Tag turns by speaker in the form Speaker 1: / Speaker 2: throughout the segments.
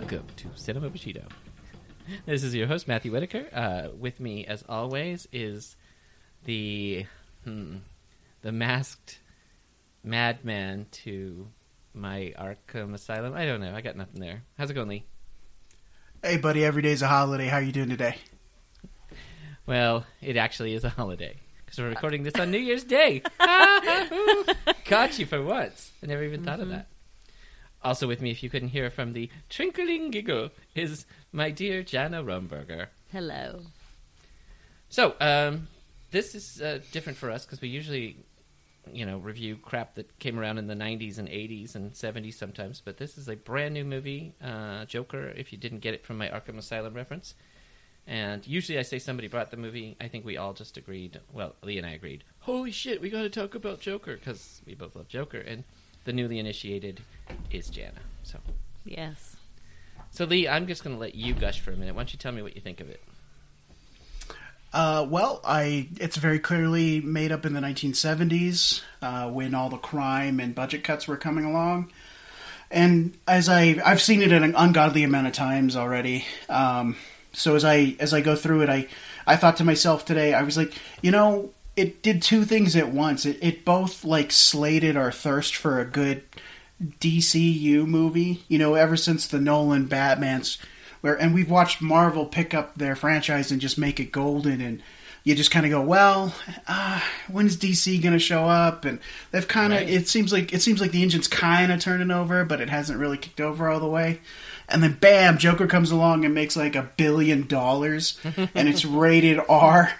Speaker 1: Welcome to Cinema Bushido. This is your host Matthew Whitaker. Uh, with me, as always, is the hmm, the masked madman to my Arkham Asylum. I don't know. I got nothing there. How's it going, Lee?
Speaker 2: Hey, buddy. Every day's a holiday. How are you doing today?
Speaker 1: Well, it actually is a holiday because we're recording this on New Year's Day. Caught you for once. I never even thought of that. Also with me, if you couldn't hear from the twinkling giggle, is my dear Jana Rumberger.
Speaker 3: Hello.
Speaker 1: So, um, this is uh, different for us because we usually, you know, review crap that came around in the 90s and 80s and 70s sometimes. But this is a brand new movie, uh, Joker, if you didn't get it from my Arkham Asylum reference. And usually I say somebody brought the movie. I think we all just agreed. Well, Lee and I agreed. Holy shit, we got to talk about Joker because we both love Joker. And the newly initiated is Jana. So,
Speaker 3: Yes.
Speaker 1: so Lee, I'm just going to let you gush for a minute. Why don't you tell me what you think of it?
Speaker 2: Uh, well, I it's very clearly made up in the 1970s uh, when all the crime and budget cuts were coming along. And as I I've seen it an ungodly amount of times already. Um, so as I as I go through it, I I thought to myself today, I was like, you know, it did two things at once. It it both like slated our thirst for a good DCU movie. You know, ever since the Nolan Batman's, where and we've watched Marvel pick up their franchise and just make it golden, and you just kind of go, well, uh, when's DC going to show up? And they've kind of
Speaker 1: Right.
Speaker 2: it seems like it seems like the engine's kind of turning over, but it hasn't really kicked over all the way. And then bam, Joker comes along and makes like a billion dollars, and it's rated R.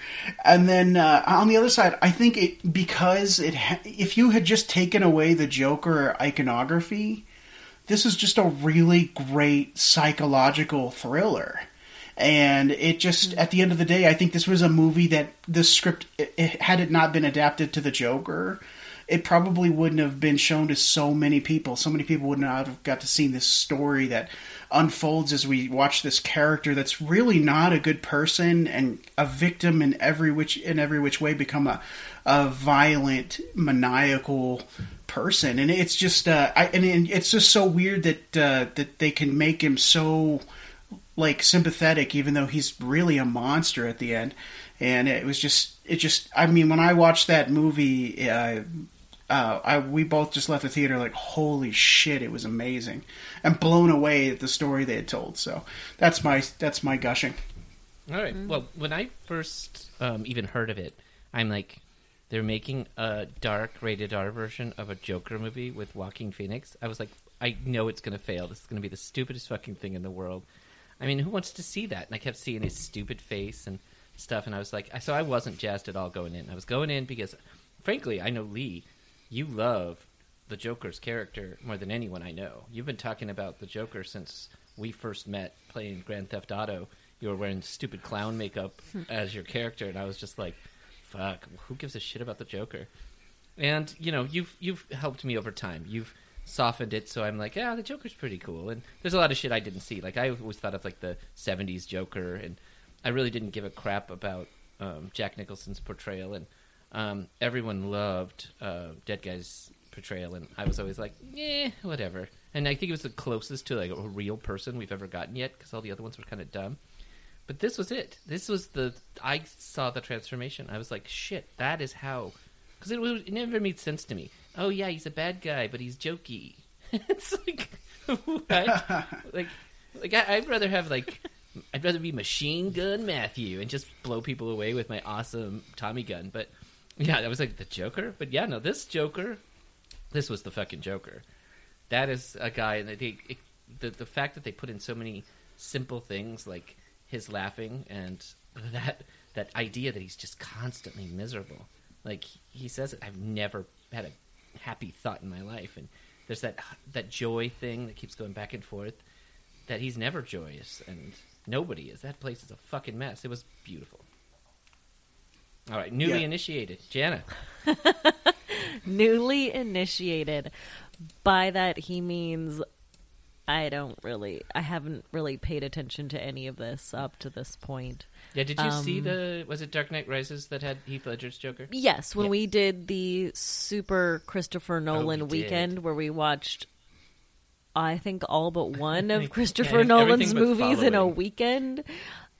Speaker 2: And then uh, on the other side, I think it because it ha- if you had just taken away the Joker iconography, this is just a really great psychological thriller. And it just, at the end of the day, I think this was a movie that the script, it, it- had it not been adapted to the Joker, it probably wouldn't have been shown to so many people. So many people would not have got to see this story that unfolds as we watch this character that's really not a good person and a victim in every which in every which way become a a violent maniacal person. And it's just uh I, and it- it's just so weird that uh that they can make him so like sympathetic even though he's really a monster at the end. And it was just it just i mean when i watched that movie uh uh, I we both just left the theater like holy shit it was amazing and blown away at the story they had told so that's my that's my gushing
Speaker 1: All right. Well, when I first um, even heard of it, I'm like, they're making a dark rated R version of a Joker movie with Joaquin Phoenix. I was like, I know it's going to fail. This is going to be the stupidest fucking thing in the world. I mean, who wants to see that? And I kept seeing his stupid face and stuff, and I was like, so I wasn't jazzed at all going in. I was going in because, frankly, I know Lee, you love the Joker's character more than anyone I know. You've been talking about the Joker since we first met playing Grand Theft Auto. You were wearing stupid clown makeup as your character, and I was just like, "Fuck, who gives a shit about the Joker?" And you know, you've you've helped me over time. You've softened it, so I'm like, yeah, the Joker's pretty cool. And there's a lot of shit I didn't see. Like I always thought of like the '70s Joker, and I really didn't give a crap about um, Jack Nicholson's portrayal. And um, everyone loved uh, Dead Guy's portrayal, and I was always like, eh, whatever. And I think it was the closest to like a real person we've ever gotten yet, because all the other ones were kind of dumb. But this was it. This was the I saw the transformation. I was like, shit, that is how. Because it, it never made sense to me. Oh yeah, he's a bad guy, but he's jokey. it's like what? like, like I, I'd rather have like. I'd rather be Machine Gun Matthew and just blow people away with my awesome Tommy gun. But yeah, that was like the Joker. But yeah, no, this Joker, this was the fucking Joker. That is a guy, and they, it, the the fact that they put in so many simple things like his laughing and that that idea that he's just constantly miserable. Like he says, it, I've never had a happy thought in my life, and there's that that joy thing that keeps going back and forth. That he's never joyous, and nobody is. That place is a fucking mess. It was beautiful. All right, newly
Speaker 2: Yeah.
Speaker 1: initiated, Jana.
Speaker 3: Newly initiated. By that he means I don't really I haven't really paid attention to any of this up to this point.
Speaker 1: Yeah, did you see
Speaker 3: Um,
Speaker 1: the? Was it Dark Knight Rises that had Heath Ledger's Joker?
Speaker 3: Yes, when
Speaker 1: Yeah.
Speaker 3: we did the super Christopher Nolan
Speaker 1: did.
Speaker 3: weekend where we watched I think all but one of Christopher
Speaker 1: everything
Speaker 3: Nolan's movies in a weekend.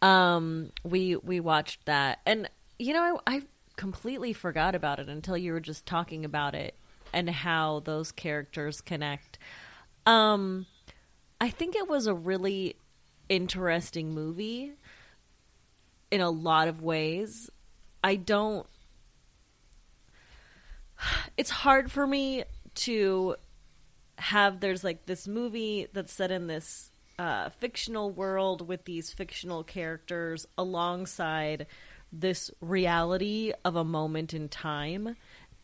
Speaker 3: Um, we we watched that, and you know, I, I completely forgot about it until you were just talking about it and how those characters connect. Um, I think it was a really interesting movie in a lot of ways. I don't. It's hard for me to have there's like this movie that's set in this uh, fictional world with these fictional characters alongside this reality of a moment in time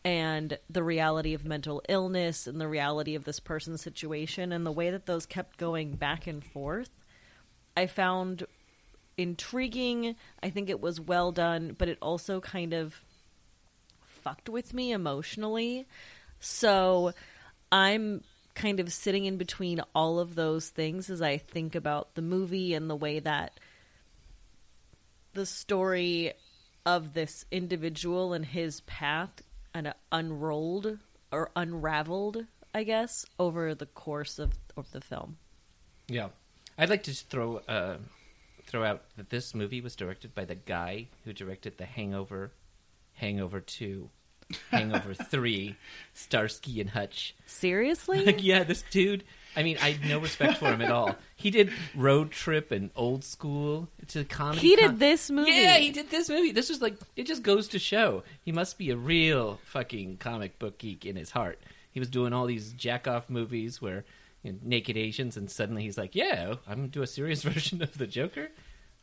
Speaker 3: and the reality of mental illness and the reality of this person's situation and the way that those kept going back and forth i found intriguing. I think it was well done but it also kind of fucked with me emotionally. So i'm kind of sitting in between all of those things as I think about the movie and the way that the story of this individual and his path kind of unrolled or unraveled, I guess, over the course of, of the film.
Speaker 1: Yeah, I'd like to throw uh, throw out that this movie was directed by the guy who directed The Hangover, Hangover Two, Hangover Three, Starsky and Hutch.
Speaker 3: Seriously?
Speaker 1: Yeah, this dude. I mean, I had no respect for him at all. He did Road Trip and Old School. to a comedy.
Speaker 3: he did
Speaker 1: com-
Speaker 3: this movie.
Speaker 1: Yeah, he did this movie. This was like it just goes to show he must be a real fucking comic book geek in his heart. He was doing all these jack off movies where you know, naked Asians, and suddenly he's like, "Yeah, I'm gonna do a serious version of the Joker.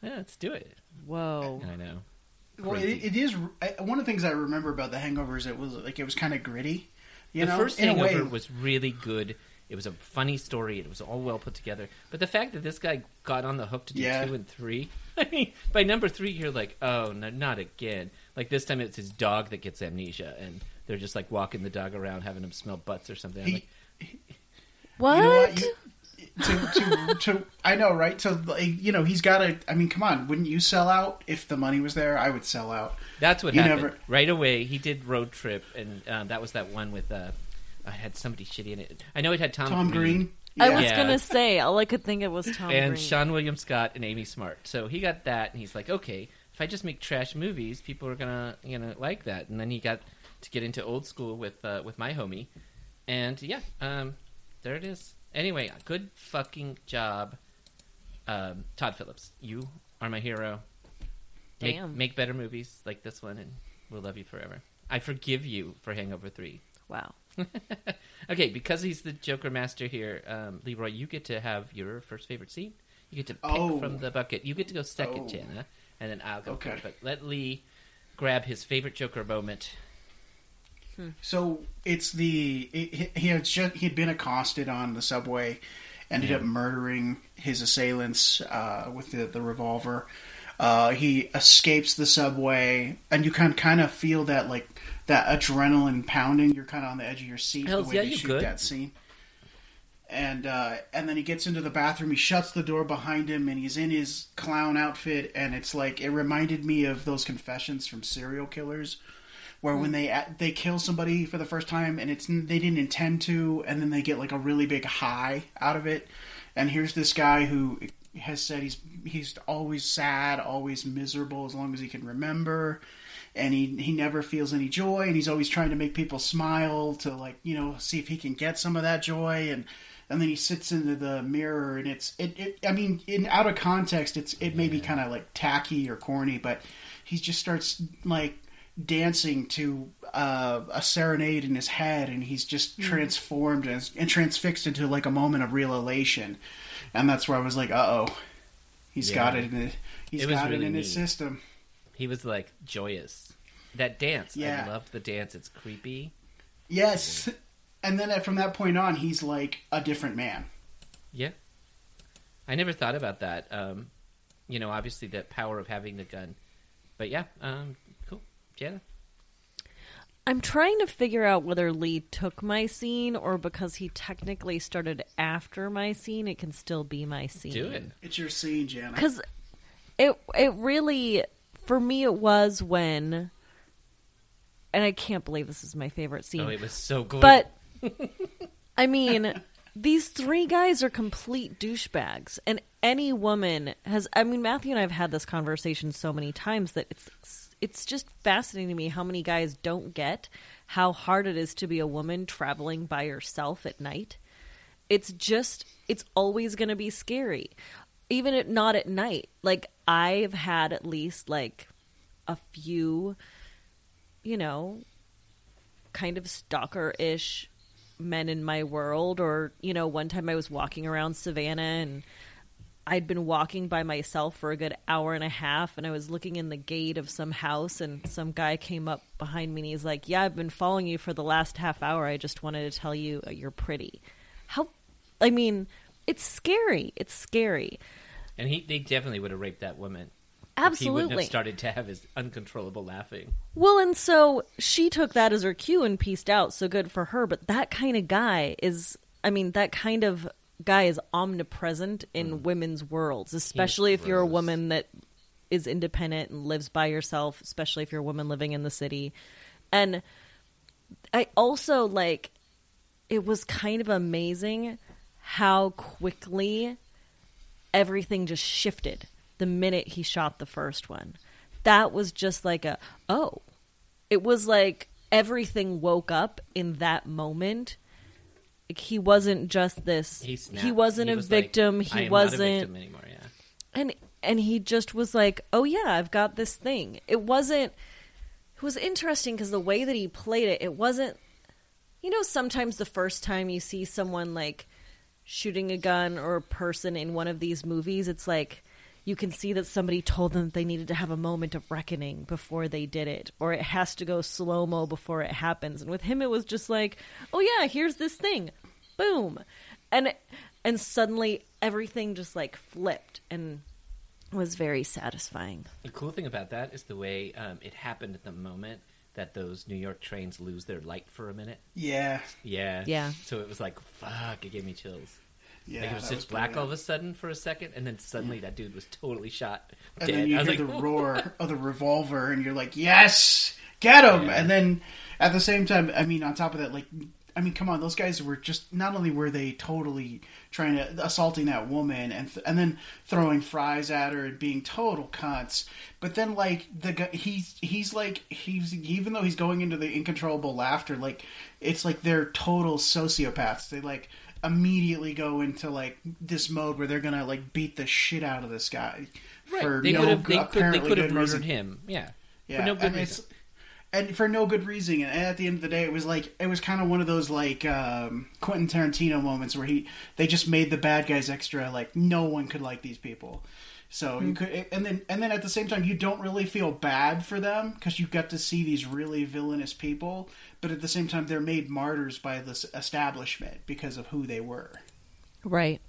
Speaker 1: Yeah, let's do it."
Speaker 3: Whoa.
Speaker 1: I know.
Speaker 2: Well, it, it is I, one of the things I remember about The Hangover is it was like it was kind of gritty. You
Speaker 1: the
Speaker 2: know,
Speaker 1: first
Speaker 2: in a
Speaker 1: Hangover
Speaker 2: way.
Speaker 1: was really good. It was a funny story. It was all well put together. But the fact that this guy got on the hook to do
Speaker 2: Yeah.
Speaker 1: two and three, I mean, by number three, you're like, oh, no, not again. Like this time, it's his dog that gets amnesia, and they're just like walking the dog around, having him smell butts or something. I'm
Speaker 2: He-
Speaker 1: like,
Speaker 3: What?
Speaker 2: You know what? You- to, to, to, I know, right? So, like, you know, he's got to. I mean, come on, wouldn't you sell out if the money was there? I would sell out.
Speaker 1: That's what
Speaker 2: You
Speaker 1: happened.
Speaker 2: never-
Speaker 1: Right away, he did Road Trip, and um, that was that one with. Uh, I had somebody shitty in it. I know it had Tom,
Speaker 2: Tom Green.
Speaker 3: I
Speaker 2: Yeah.
Speaker 3: was
Speaker 1: Yeah.
Speaker 3: gonna say all I could think of was Tom
Speaker 1: and
Speaker 3: Green.
Speaker 1: Seann William Scott and Amy Smart. So he got that, and he's like, okay, if I just make trash movies, people are gonna you know like that. And then he got to get into old school with uh, with my homie, and yeah, um, there it is. Anyway, good fucking job, um, Todd Phillips. You are my hero. Make,
Speaker 3: Damn.
Speaker 1: make better movies like this one, and we'll love you forever. I forgive you for Hangover Three.
Speaker 3: wow.
Speaker 1: okay, because he's the Joker master here, um, Leroy, you get to have your first favorite scene. You get to pick
Speaker 2: Oh.
Speaker 1: from the bucket. You get to go second,
Speaker 2: Oh.
Speaker 1: Jana, and then I'll go
Speaker 2: Okay.
Speaker 1: third. But let Lee grab his favorite Joker moment.
Speaker 2: So it's the it, he had just he had been accosted on the subway, ended up murdering his assailants uh, with the the revolver. Uh, he escapes the subway, and you can kind of feel that like that adrenaline pounding. You're kind of on the edge of your seat
Speaker 1: Hells
Speaker 2: the way
Speaker 1: yeah,
Speaker 2: they
Speaker 1: you
Speaker 2: shoot
Speaker 1: good.
Speaker 2: that scene. And uh, and then he gets into the bathroom. He shuts the door behind him, and he's in his clown outfit. And it's like it reminded me of those confessions from serial killers where when they they kill somebody for the first time and it's they didn't intend to and then they get like a really big high out of it and here's this guy who has said he's he's always sad always miserable as long as he can remember. And he he never feels any joy and he's always trying to make people smile to like you know see if he can get some of that joy. And and then he sits into the mirror and it's it, it I mean in out of context it's it may be kind of like tacky or corny but he just starts like dancing to uh, a serenade in his head, and he's just transformed and, and transfixed into like a moment of real elation, and that's where I was like, "Uh oh, he's
Speaker 1: Yeah.
Speaker 2: got it in it. He's
Speaker 1: It
Speaker 2: got
Speaker 1: really
Speaker 2: it in his system."
Speaker 1: He was like joyous. That dance,
Speaker 2: Yeah.
Speaker 1: I love the dance. It's creepy.
Speaker 2: Yes, and then from that point on, he's like a different man.
Speaker 1: Yeah, I never thought about that. Um, you know, obviously the power of having the gun, but yeah, um, cool, Jana.
Speaker 3: I'm trying to figure out whether Lee took my scene or because he technically started after my scene, it can still be my scene.
Speaker 1: Do it.
Speaker 2: It's your scene, Jana.
Speaker 3: Because it it really for me it was when, and I can't believe this is my favorite scene.
Speaker 1: Oh, it was so good.
Speaker 3: But I mean, these three guys are complete douchebags and any woman has i mean matthew and i've had this conversation so many times that it's it's just fascinating to me how many guys don't get how hard it is to be a woman traveling by yourself at night. It's just it's always going to be scary. Even at, not at night. Like i've had at least like a few you know kind of stalker-ish men in my world or you know one time i was walking around savannah and i'd been walking by myself for a good hour and a half and i was looking in the gate of some house and some guy came up behind me and he's like yeah i've been following you for the last half hour. I just wanted to tell you uh, you're pretty. How i mean it's scary. It's scary.
Speaker 1: And he, they definitely would have raped that woman. If he wouldn't
Speaker 3: absolutely
Speaker 1: have started to have his uncontrollable laughing.
Speaker 3: Well, and so she took that as her cue and pieced out. So good for her. But that kind of guy is, I mean, that kind of guy is omnipresent in hmm. women's worlds, especially if you're a woman that is independent and lives by yourself, especially if you're a woman living in the city. And I also like, it was kind of amazing how quickly everything just shifted the minute he shot the first one. That was just like a oh. It was like everything woke up in that moment. Like, he wasn't just this.
Speaker 1: He,
Speaker 3: He, wasn't a
Speaker 1: was
Speaker 3: victim.
Speaker 1: "I
Speaker 3: he wasn't
Speaker 1: a victim anymore. Yeah.
Speaker 3: and and he just was like, "Oh yeah, I've got this thing." It wasn't. It was interesting because the way that he played it, it wasn't. You know, sometimes the first time you see someone like shooting a gun or a person in one of these movies, it's like you can see that somebody told them that they needed to have a moment of reckoning before they did it, or it has to go slow mo before it happens. And with him, it was just like, "Oh yeah, here's this thing, boom," and and suddenly everything just like flipped and was very satisfying.
Speaker 1: The cool thing about that is the way um, it happened at the moment that those New York trains lose their light for a minute.
Speaker 2: Yeah,
Speaker 1: Yeah.
Speaker 3: Yeah.
Speaker 1: So it was like, fuck, it gave me chills.
Speaker 2: Yeah.
Speaker 1: like it was just black all of a sudden for a second, and then suddenly that dude was totally shot
Speaker 2: And then you
Speaker 1: I
Speaker 2: hear
Speaker 1: like,
Speaker 2: the
Speaker 1: "Whoa."
Speaker 2: roar of the revolver, and you're like, "Yes, get him!"
Speaker 1: Yeah.
Speaker 2: And then at the same time, I mean, on top of that, like, I mean, come on, those guys were just not only were they totally trying to assaulting that woman and th- and then throwing fries at her and being total cunts, but then like the guy, he's he's like he's even though he's going into the incontrollable laughter, like it's like they're total sociopaths. They like immediately go into like this mode where they're gonna like beat the shit out of this guy
Speaker 1: Right.
Speaker 2: for
Speaker 1: they
Speaker 2: no
Speaker 1: would have. They could. They could have murdered
Speaker 2: reason.
Speaker 1: him. Yeah.
Speaker 2: Yeah,
Speaker 1: For no good
Speaker 2: and
Speaker 1: reason.
Speaker 2: and for no good reason. And at the end of the day, it was like it was kind of one of those like um, Quentin Tarantino moments where he they just made the bad guys extra like no one could like these people. So you could, and then and then at the same time, you don't really feel bad for them because you got to see these really villainous people, but at the same time, they're made martyrs by this establishment because of who they were.
Speaker 3: Right.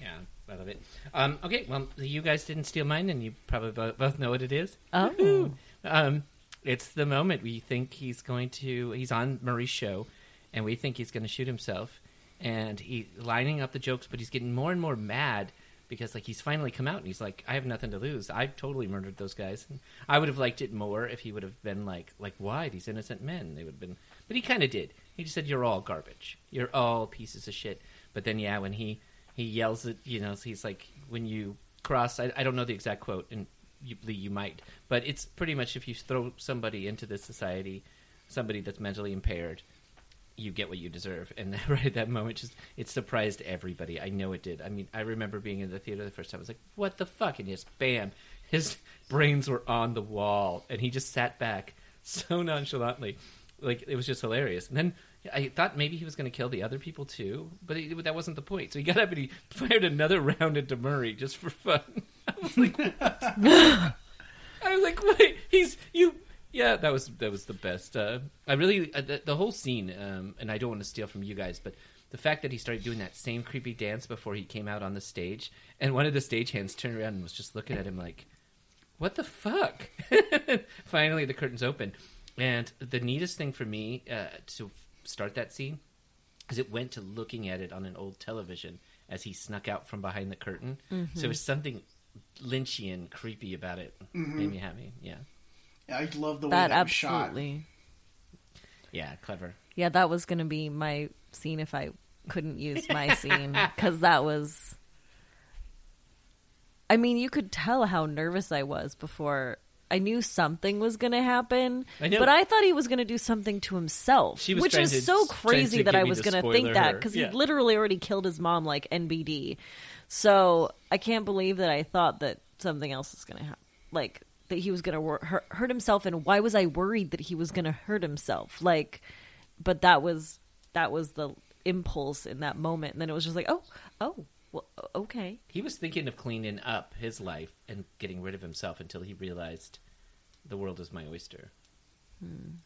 Speaker 1: Yeah. I love it. Um, okay. Well, you guys didn't steal mine, and you probably both know what it is.
Speaker 3: Oh.
Speaker 1: Um, it's the moment we think he's going to. He's on Murray's show, and we think he's going to shoot himself, and he's lining up the jokes, but he's getting more and more mad because like he's finally come out and he's like, I have nothing to lose. I've totally murdered those guys. I would have liked it more if he would have been like, like why these innocent men? They would have been, but he kind of did. He just said, "You're all garbage. You're all pieces of shit." But then, yeah, when he he yells at you know, he's like, when you cross, I, I don't know the exact quote, and you, Lee, you might, but it's pretty much if you throw somebody into this society, somebody that's mentally impaired, you get what you deserve. And right at that moment, just it surprised everybody. I know it did. I mean, I remember being in the theater the first time. I was like, "What the fuck?" And just bam, his brains were on the wall, and he just sat back so nonchalantly, like it was just hilarious. And then I thought maybe he was going to kill the other people too, but it, that wasn't the point. So he got up and he fired another round into Murray just for fun. I was like, what? I was like, wait, he's you. Yeah, that was that was the best. Uh, I really uh, the, the whole scene, um, and I don't want to steal from you guys, but the fact that he started doing that same creepy dance before he came out on the stage, and one of the stagehands turned around and was just looking at him like, "What the fuck?" Finally, the curtains open, and the neatest thing for me uh, to start that scene is it went to looking at it on an old television as he snuck out from behind the curtain. So it was something Lynchian, creepy about it. Made me happy. Yeah,
Speaker 2: I love the way
Speaker 3: That
Speaker 2: that, was shot.
Speaker 3: absolutely.
Speaker 1: yeah, clever.
Speaker 3: Yeah, that was going to be my scene if I couldn't use my scene because that was. I mean, you could tell how nervous I was before. I knew something was going to happen,
Speaker 1: I
Speaker 3: but I thought he was going to do something to himself,
Speaker 1: She was
Speaker 3: which is
Speaker 1: to-
Speaker 3: so crazy that I was going to think
Speaker 1: spoiler
Speaker 3: that because
Speaker 1: Yeah.
Speaker 3: he literally already killed his mom like NBD. So I can't believe that I thought that something else was going to happen, like that he was going to wor- hurt, hurt himself. And why was I worried that he was going to hurt himself? Like, but that was that was the impulse in that moment, and then it was just like, oh, oh, well, okay.
Speaker 1: He was thinking of cleaning up his life and getting rid of himself until he realized the world is my oyster. Hmm.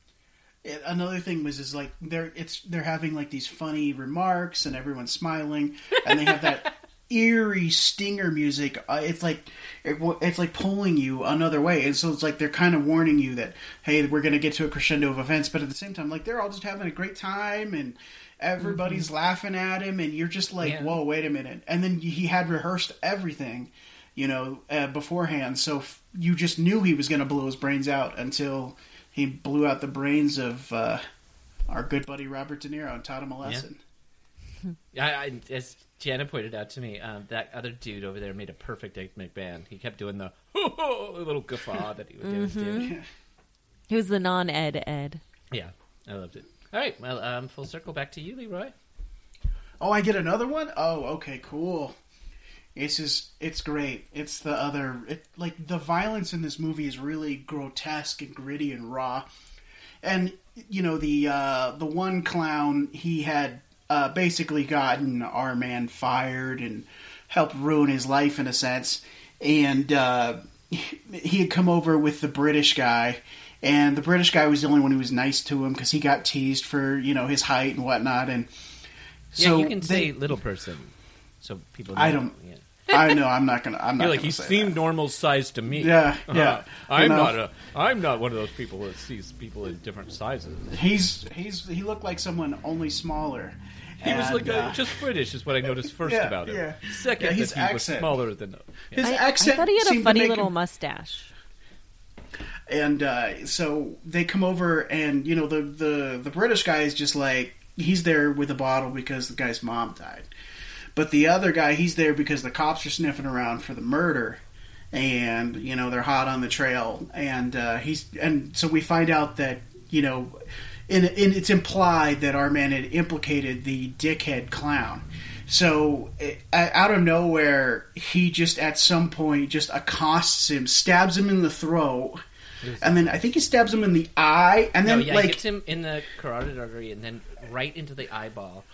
Speaker 2: It- another thing was is like they're it's they're having like these funny remarks and everyone's smiling and they have that eerie stinger music. Uh, it's like it, it's like pulling you another way. And so it's like they're kind of warning you that hey we're going to get to a crescendo of events. But at the same time like they're all just having a great time and everybody's laughing at him and you're just like
Speaker 1: Yeah.
Speaker 2: whoa wait a minute. And then he had rehearsed everything you know uh, beforehand. So f- you just knew he was going to blow his brains out until he blew out the brains of uh, our good buddy Robert De Niro and taught him a lesson.
Speaker 1: I, I, as Jana pointed out to me, um, that other dude over there made a perfect Ed McMahon. He kept doing the little guffaw that he would always do.
Speaker 3: He was the non-ed Ed.
Speaker 1: Yeah, I loved it. All right, well, um, full circle back to you, Leroy.
Speaker 2: Oh, I get another one. Oh, okay, cool. It's just, it's great. It's the other, it, like the violence in this movie is really grotesque and gritty and raw. And you know the uh, the one clown he had uh, basically gotten our man fired and helped ruin his life in a sense. And uh, he had come over with the British guy, and the British guy was the only one who was nice to him because he got teased for you know his height and whatnot. And
Speaker 1: Yeah,
Speaker 2: so
Speaker 1: you can
Speaker 2: they-
Speaker 1: say little person, so people. Know.
Speaker 2: I don't-
Speaker 1: Yeah.
Speaker 2: I know I'm not gonna. I'm not
Speaker 4: You're like
Speaker 2: gonna
Speaker 4: he
Speaker 2: say
Speaker 4: seemed
Speaker 2: that.
Speaker 4: normal size to me.
Speaker 2: Yeah, yeah.
Speaker 4: Uh-huh. I'm
Speaker 2: You know,
Speaker 4: not a. I'm not one of those people that sees people in different sizes.
Speaker 2: He's he's he looked like someone only smaller.
Speaker 4: He was
Speaker 2: And,
Speaker 4: like
Speaker 2: uh,
Speaker 4: a, just British, is what I noticed first
Speaker 2: Yeah,
Speaker 4: about him.
Speaker 2: yeah.
Speaker 4: Second,
Speaker 2: Yeah, his
Speaker 4: that he
Speaker 2: accent.
Speaker 4: was smaller than.
Speaker 2: his
Speaker 3: I,
Speaker 2: accent.
Speaker 3: I thought he had a funny little
Speaker 2: him-
Speaker 3: mustache.
Speaker 2: and uh, so they come over, and you know the the the British guy is just like he's there with a bottle because the guy's mom died, but the other guy he's there because the cops are sniffing around for the murder, and you know they're hot on the trail, and uh, he's and so we find out that you know. In, in, it's implied that our man had implicated the dickhead clown. So eh, out of nowhere, he just at some point just accosts him, stabs him in the throat, and then I think he stabs him in the eye, and
Speaker 1: No,
Speaker 2: then
Speaker 1: yeah,
Speaker 2: like
Speaker 1: he gets him in the carotid artery and then right into the eyeball.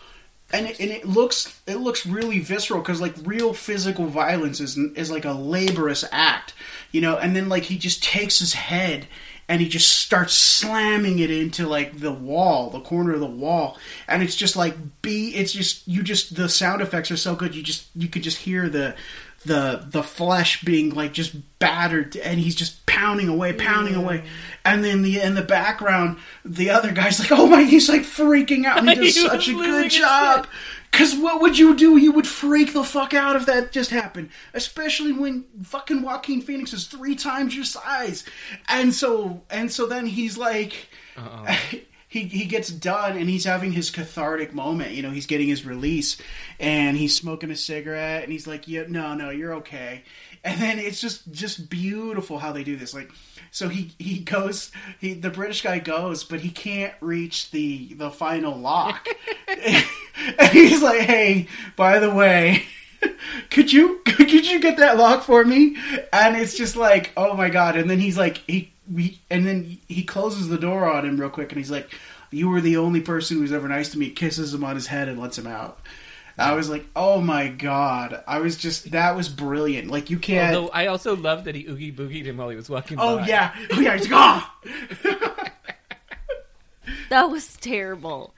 Speaker 2: and it, and it looks it looks really visceral because like real physical violence is is like a laborious act, you know. And then like he just takes his head and he just starts slamming it into like the wall, the corner of the wall, and it's just like be. It's just you just the sound effects are so good. You just you could just hear the the the flesh being like just battered and he's just pounding away pounding away and then the in the background the other guy's like oh my he's like freaking out and he does
Speaker 1: He
Speaker 2: such a good job because what would you do you would freak the fuck out if that just happened especially when fucking joaquin phoenix is three times your size and so and so then he's like he he gets done and he's having his cathartic moment. You know, he's getting his release and he's smoking a cigarette and he's like, "Yeah, no, no, you're okay." And then it's just just beautiful how they do this. Like, so he he goes, he the British guy goes, but he can't reach the the final lock. and he's like, "Hey, by the way." Could you could you get that lock for me? And it's just like, oh my god! And then he's like, he, we, and then he closes the door on him real quick, and he's like, "You were the only person who's ever nice to me." Kisses him on his head and lets him out. I was like, oh my god! I was just that was brilliant. Like you can't.
Speaker 1: Although I also love that he oogie boogied him while he was walking
Speaker 2: oh
Speaker 1: by.
Speaker 2: yeah, oh yeah. He's like, oh!
Speaker 3: That was terrible.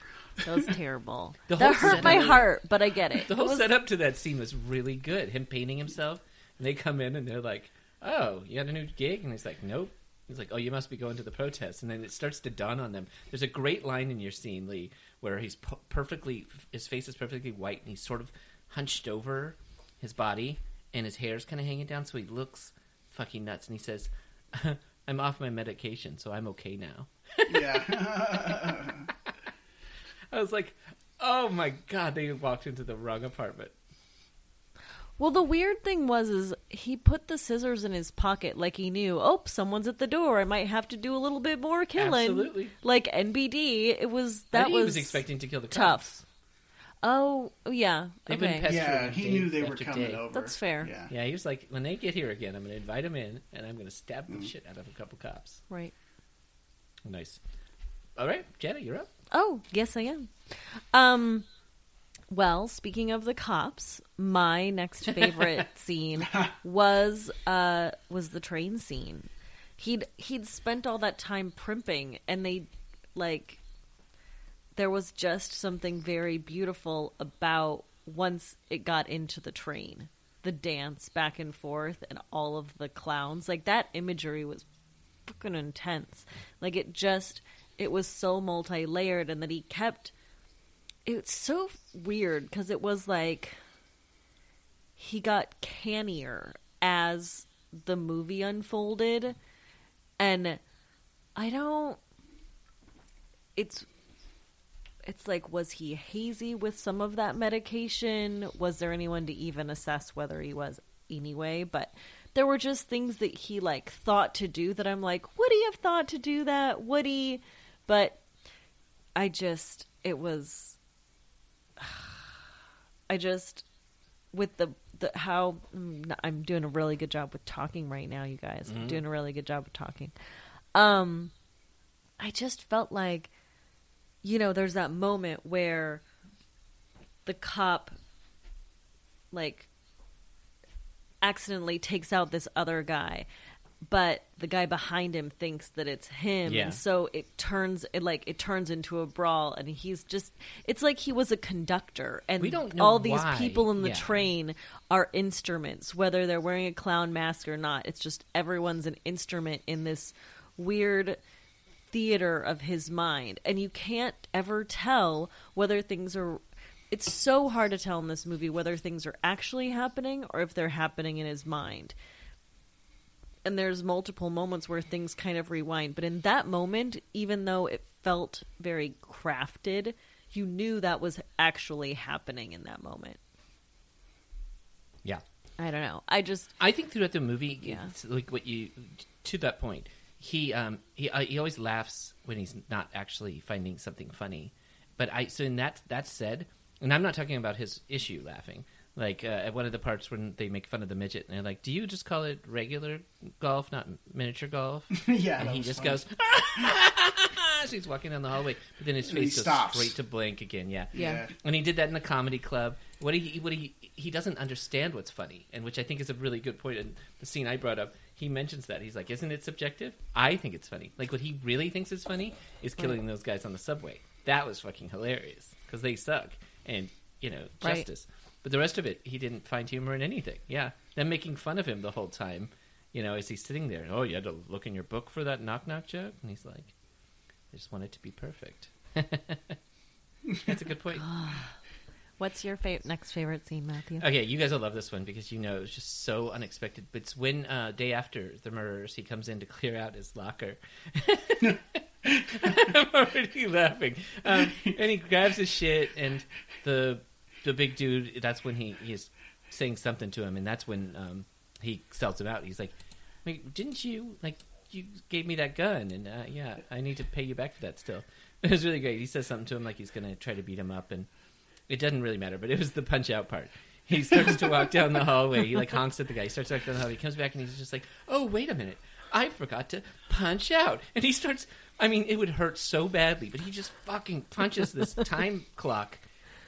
Speaker 3: That was terrible.
Speaker 1: The
Speaker 3: that
Speaker 1: whole
Speaker 3: hurt my heart, but I get it.
Speaker 1: The whole
Speaker 3: It was-
Speaker 1: setup to that scene was really good. Him painting himself, and they come in and they're like, "Oh, you had a new gig?" And he's like, "Nope." He's like, "Oh, you must be going to the protest." And then it starts to dawn on them. There's a great line in your scene, Lee, where he's p- perfectly, his face is perfectly white, and he's sort of hunched over his body, and his hair's kind of hanging down, so he looks fucking nuts. And he says, "I'm off my medication, so I'm okay now."
Speaker 2: yeah.
Speaker 1: I was like, Oh my god, they walked into the wrong apartment.
Speaker 3: Well, the weird thing was, is he put the scissors in his pocket like he knew. Oh, someone's at the door. I might have to do a little bit more killing.
Speaker 1: Absolutely.
Speaker 3: Like NBD, it was
Speaker 1: I
Speaker 3: that
Speaker 1: think
Speaker 3: was,
Speaker 1: he was expecting to kill the
Speaker 3: tough.
Speaker 1: cops.
Speaker 3: Oh, yeah.
Speaker 1: They've
Speaker 3: okay.
Speaker 1: pest-
Speaker 2: Yeah, he knew they were
Speaker 1: after
Speaker 2: coming
Speaker 1: day.
Speaker 2: over.
Speaker 3: That's fair.
Speaker 2: Yeah.
Speaker 1: Yeah, he was like, when they get here again, I'm going to invite them in, and I'm going to stab
Speaker 2: Mm.
Speaker 1: the shit out of a couple cops.
Speaker 3: Right.
Speaker 1: Nice. All right, Jenna, you're up.
Speaker 3: Oh, yes, I am. Um, well, speaking of the cops, my next favorite scene was uh was the train scene. He'd he'd spent all that time primping, and they like there was just something very beautiful about once it got into the train, the dance back and forth, and all of the clowns. Like that imagery was fucking intense. Like it just it was so multi-layered and that he kept it's so weird because it was like he got cannier as the movie unfolded. And I don't it's it's like was he hazy with some of that medication? Was there anyone to even assess whether he was anyway? But there were just things that he like thought to do that i'm like would he have thought to do that? Would he? But i just it was i just with the the how mm, i'm doing a really good job with talking right now you guys. I'm doing a really good job with talking. Um i just felt like you know, there's that moment where the cop like accidentally takes out this other guy, but the guy behind him thinks that it's him,
Speaker 1: Yeah.
Speaker 3: and so it turns it like it turns into a brawl, and he's just it's like he was a conductor, and
Speaker 1: We don't
Speaker 3: all these people in the
Speaker 1: Yeah.
Speaker 3: train are instruments, whether they're wearing a clown mask or not. It's just everyone's an instrument in this weird theater of his mind and you can't ever tell whether things are it's so hard to tell in this movie whether things are actually happening or if they're happening in his mind and there's multiple moments where things kind of rewind but in that moment even though it felt very crafted you knew that was actually happening in that moment
Speaker 1: Yeah.
Speaker 3: i don't know i just
Speaker 1: I think throughout the movie,
Speaker 3: Yeah.
Speaker 1: it's like what you to that point, he um he uh, he always laughs when he's not actually finding something funny. But I so in that that said, and I'm not talking about his issue laughing. Like uh, at one of the parts when they make fun of the midget, and they're like, "Do you just call it regular golf, not miniature golf?"
Speaker 2: yeah,
Speaker 1: and he just
Speaker 2: funny.
Speaker 1: goes, so he's walking down the hallway, but then his face goes
Speaker 2: stops.
Speaker 1: straight to blank again. Yeah,
Speaker 3: Yeah.
Speaker 1: and he did that in the comedy club. What he what he he doesn't understand what's funny, and which I think is a really good point. And the scene I brought up, he mentions that he's like, "Isn't it subjective? I think it's funny. Like what he really thinks is funny is killing those guys on the subway. That was fucking hilarious because they suck, and you know
Speaker 3: Right.
Speaker 1: justice. But the rest of it, he didn't find humor in anything. Yeah, them making fun of him the whole time. You know, as he's sitting there, oh, you had to look in your book for that knock knock joke, and he's like, I just want it to be perfect. That's a good point.
Speaker 3: what's your fa- next favorite scene matthew
Speaker 1: Okay, you guys will love this one because you know it's just so unexpected. But it's when uh, day after the murders, he comes in to clear out his locker. I'm already laughing. Um, and he grabs his shit, and the the big dude. That's when he he's saying something to him, and that's when um, he sells him out. He's like, Wait, "Didn't you like you gave me that gun? And uh, yeah, I need to pay you back for that still." It was really great. He says something to him like he's going to try to beat him up, and it doesn't really matter. But it was the punch out part. He starts to walk down the hallway. He like honks at the guy. He starts to walk down the hallway. He comes back and he's just like, "Oh, wait a minute." I forgot to punch out. And he starts, I mean, it would hurt so badly, but he just fucking punches this time clock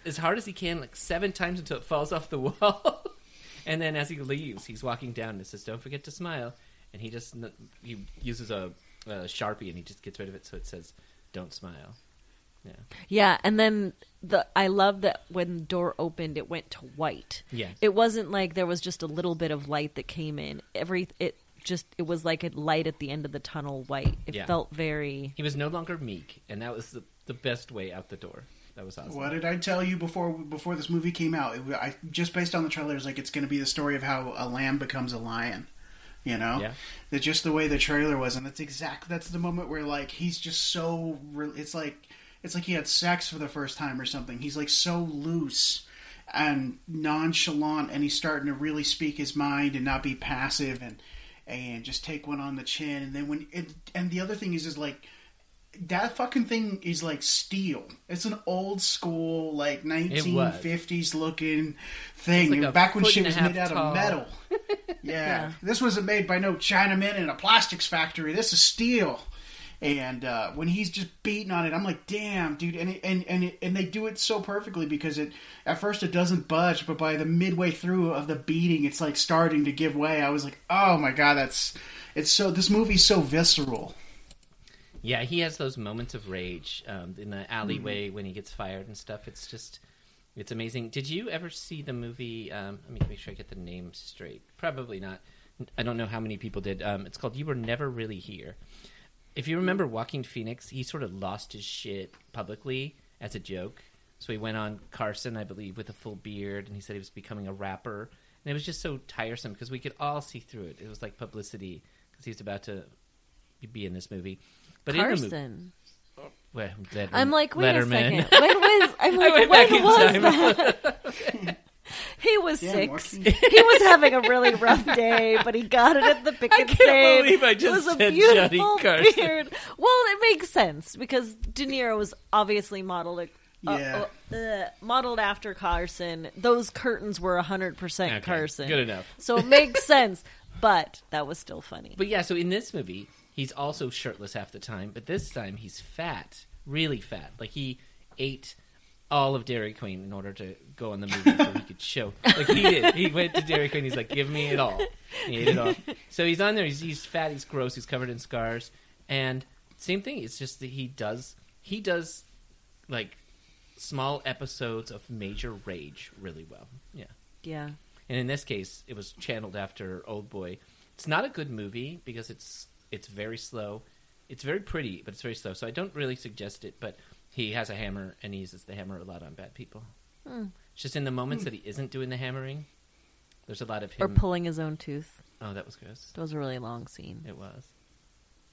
Speaker 1: as hard as he can, like seven times until it falls off the wall. and then as he leaves, he's walking down and it says, Don't forget to smile. And he just, he uses a, a Sharpie and he just gets rid of it so it says, Don't smile. Yeah.
Speaker 3: Yeah, and then the I love that when the door opened, it went to white.
Speaker 1: Yeah.
Speaker 3: it wasn't like there was just a little bit of light that came in. Every it just it was like a light at the end of the tunnel, white. It
Speaker 1: Yeah.
Speaker 3: felt very.
Speaker 1: He was no longer meek, and that was the, the best way out the door. That was awesome.
Speaker 2: What did I tell you before before this movie came out? It, I just based on the trailers, like it's going to be the story of how a lamb becomes a lion. You know,
Speaker 1: Yeah.
Speaker 2: that's just the way the trailer was, and that's exactly that's the moment where like he's just so. Re- it's like it's like he had sex for the first time or something. He's like so loose and nonchalant, and he's starting to really speak his mind and not be passive and and just take one on the chin. And then when it and the other thing is is like that fucking thing is like steel. It's an old school, like 1950s looking thing.
Speaker 1: like
Speaker 2: back when
Speaker 1: foot
Speaker 2: shit was
Speaker 1: half
Speaker 2: made out
Speaker 1: tall.
Speaker 2: of metal. Yeah.
Speaker 3: Yeah.
Speaker 2: This wasn't made by no Chinaman in a plastics factory. This is steel. And uh, when he's just beating on it, I'm like, "Damn, dude!" And it, and and it, and they do it so perfectly because it at first it doesn't budge, but by the midway through of the beating, it's like starting to give way. I was like, "Oh my god, that's it's so." This movie's so visceral.
Speaker 1: Yeah, he has those moments of rage um, in the alleyway when he gets fired and stuff. It's just, it's amazing. Did you ever see the movie? Um, let me make sure I get the name straight. Probably not. I don't know how many people did. Um, it's called "You Were Never Really Here." If you remember Joaquin Phoenix, he sort of lost his shit publicly as a joke. So he went on Carson, I believe, with a full beard, and he said he was becoming a rapper. And it was just so tiresome because we could all see through it. It was like publicity because he was about to be in this movie. But in the movie,
Speaker 3: Carson.
Speaker 1: well, Letterman-
Speaker 3: I'm like, wait
Speaker 1: Letterman.
Speaker 3: a second. When was I'm
Speaker 1: I
Speaker 3: like,
Speaker 1: went back
Speaker 3: when
Speaker 1: in
Speaker 3: was
Speaker 1: time.
Speaker 3: that? he was
Speaker 2: Damn,
Speaker 3: six.
Speaker 2: Joaquin.
Speaker 3: he was having a really rough day, but he got it at the pick and
Speaker 1: can't
Speaker 3: save.
Speaker 1: believe I
Speaker 3: it
Speaker 1: just
Speaker 3: was a
Speaker 1: said
Speaker 3: beautiful
Speaker 1: Johnny Carson.
Speaker 3: beard. Well, it makes sense because De Niro was obviously modeled. Uh,
Speaker 2: Yeah.
Speaker 3: uh, uh, modeled after Carson. Those curtains were 100%
Speaker 1: Okay,
Speaker 3: Carson.
Speaker 1: Good enough.
Speaker 3: So it makes sense, but that was still funny.
Speaker 1: But yeah, so in this movie, he's also shirtless half the time, but this time he's fat, really fat. Like he ate all of Dairy Queen in order to go on the movie so he could show. Like he did. He went to Dairy Queen. He's like, "Give me it all." He ate it all. So he's on there. He's, he's fat. He's gross. He's covered in scars. And same thing. It's just that he does. He does like small episodes of major rage really well. Yeah.
Speaker 3: Yeah.
Speaker 1: And in this case, it was channeled after Old Boy. It's not a good movie because it's it's very slow. It's very pretty, but it's very slow. So I don't really suggest it. But he has a hammer and he uses the hammer a lot on bad people.
Speaker 3: Hmm.
Speaker 1: It's just in the moments that he isn't doing the hammering. There's a lot of
Speaker 3: Or
Speaker 1: him.
Speaker 3: pulling his own tooth.
Speaker 1: oh, that was gross.
Speaker 3: That was a really long scene.
Speaker 1: It was.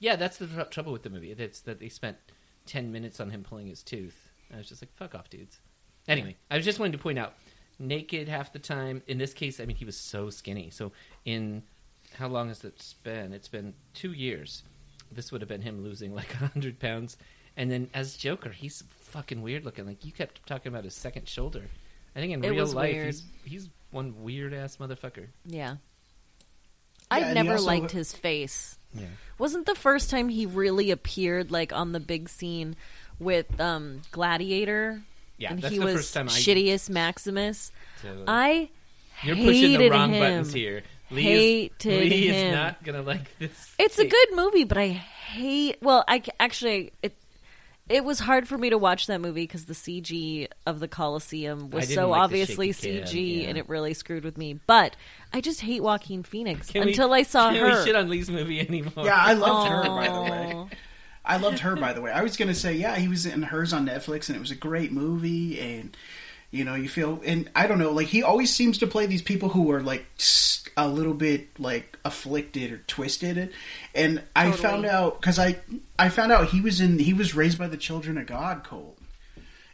Speaker 1: Yeah, that's the tr- trouble with the movie. It's that they spent ten minutes on him pulling his tooth. I was just like, "Fuck off, dudes." Anyway, I was just wanted to point out, naked half the time. In this case, I mean, he was so skinny. So in how long has it been? It's been two years. This would have been him losing like a hundred pounds. And then as Joker, he's fucking weird looking. Like you kept talking about his second shoulder. I think in
Speaker 3: It
Speaker 1: real life,
Speaker 3: weird.
Speaker 1: he's he's one weird ass motherfucker.
Speaker 3: Yeah.
Speaker 2: Yeah,
Speaker 3: I've
Speaker 2: and
Speaker 3: never
Speaker 2: also-
Speaker 3: liked his face.
Speaker 1: Yeah.
Speaker 3: Wasn't the first time he really appeared like on the big scene with um Gladiator?
Speaker 1: Yeah,
Speaker 3: and
Speaker 1: that's
Speaker 3: he
Speaker 1: the
Speaker 3: was
Speaker 1: first time I-
Speaker 3: shittiest Maximus.
Speaker 1: Totally.
Speaker 3: I
Speaker 1: You're
Speaker 3: hated
Speaker 1: pushing the wrong
Speaker 3: him.
Speaker 1: buttons here. Lee,
Speaker 3: Hated
Speaker 1: is, Lee
Speaker 3: him.
Speaker 1: is not gonna like this.
Speaker 3: It's a good movie, but I hate. Well, I actually it. It was hard for me to watch that movie because the CG of the Coliseum was so
Speaker 1: like
Speaker 3: obviously CG,
Speaker 1: yeah.
Speaker 3: and it really screwed with me. But I just hate Joaquin Phoenix
Speaker 1: Can we-
Speaker 3: until I saw
Speaker 1: Can
Speaker 3: her.
Speaker 1: we shit on Lee's movie anymore?
Speaker 2: Yeah, I loved her by the way. I loved her by the way. I was gonna say, yeah, he was in hers on Netflix, and it was a great movie, and you know, you feel, and I don't know, like he always seems to play these people who are like a little bit like afflicted or twisted, and I found out because I I found out he was in he was raised by the Children of God cult.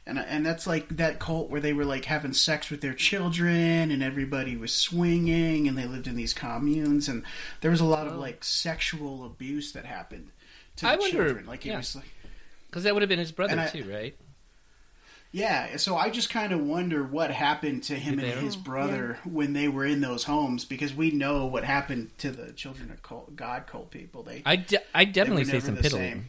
Speaker 2: And, and that's like that cult where they were like having sex with their children and everybody was swinging and they lived in these communes and there was a lot of oh. like sexual abuse that happened to the
Speaker 1: I wonder-
Speaker 2: children like it
Speaker 1: yeah.
Speaker 2: was like
Speaker 1: because that would have been his brother
Speaker 2: I-
Speaker 1: too, right?
Speaker 2: Yeah, so I just kind of wonder what happened to him
Speaker 1: Did
Speaker 2: and his brother when they were in those homes because we know what happened to the children of cult, God cult people. They
Speaker 1: I de- I definitely
Speaker 2: they
Speaker 1: say some
Speaker 2: never
Speaker 1: piddling.
Speaker 2: same.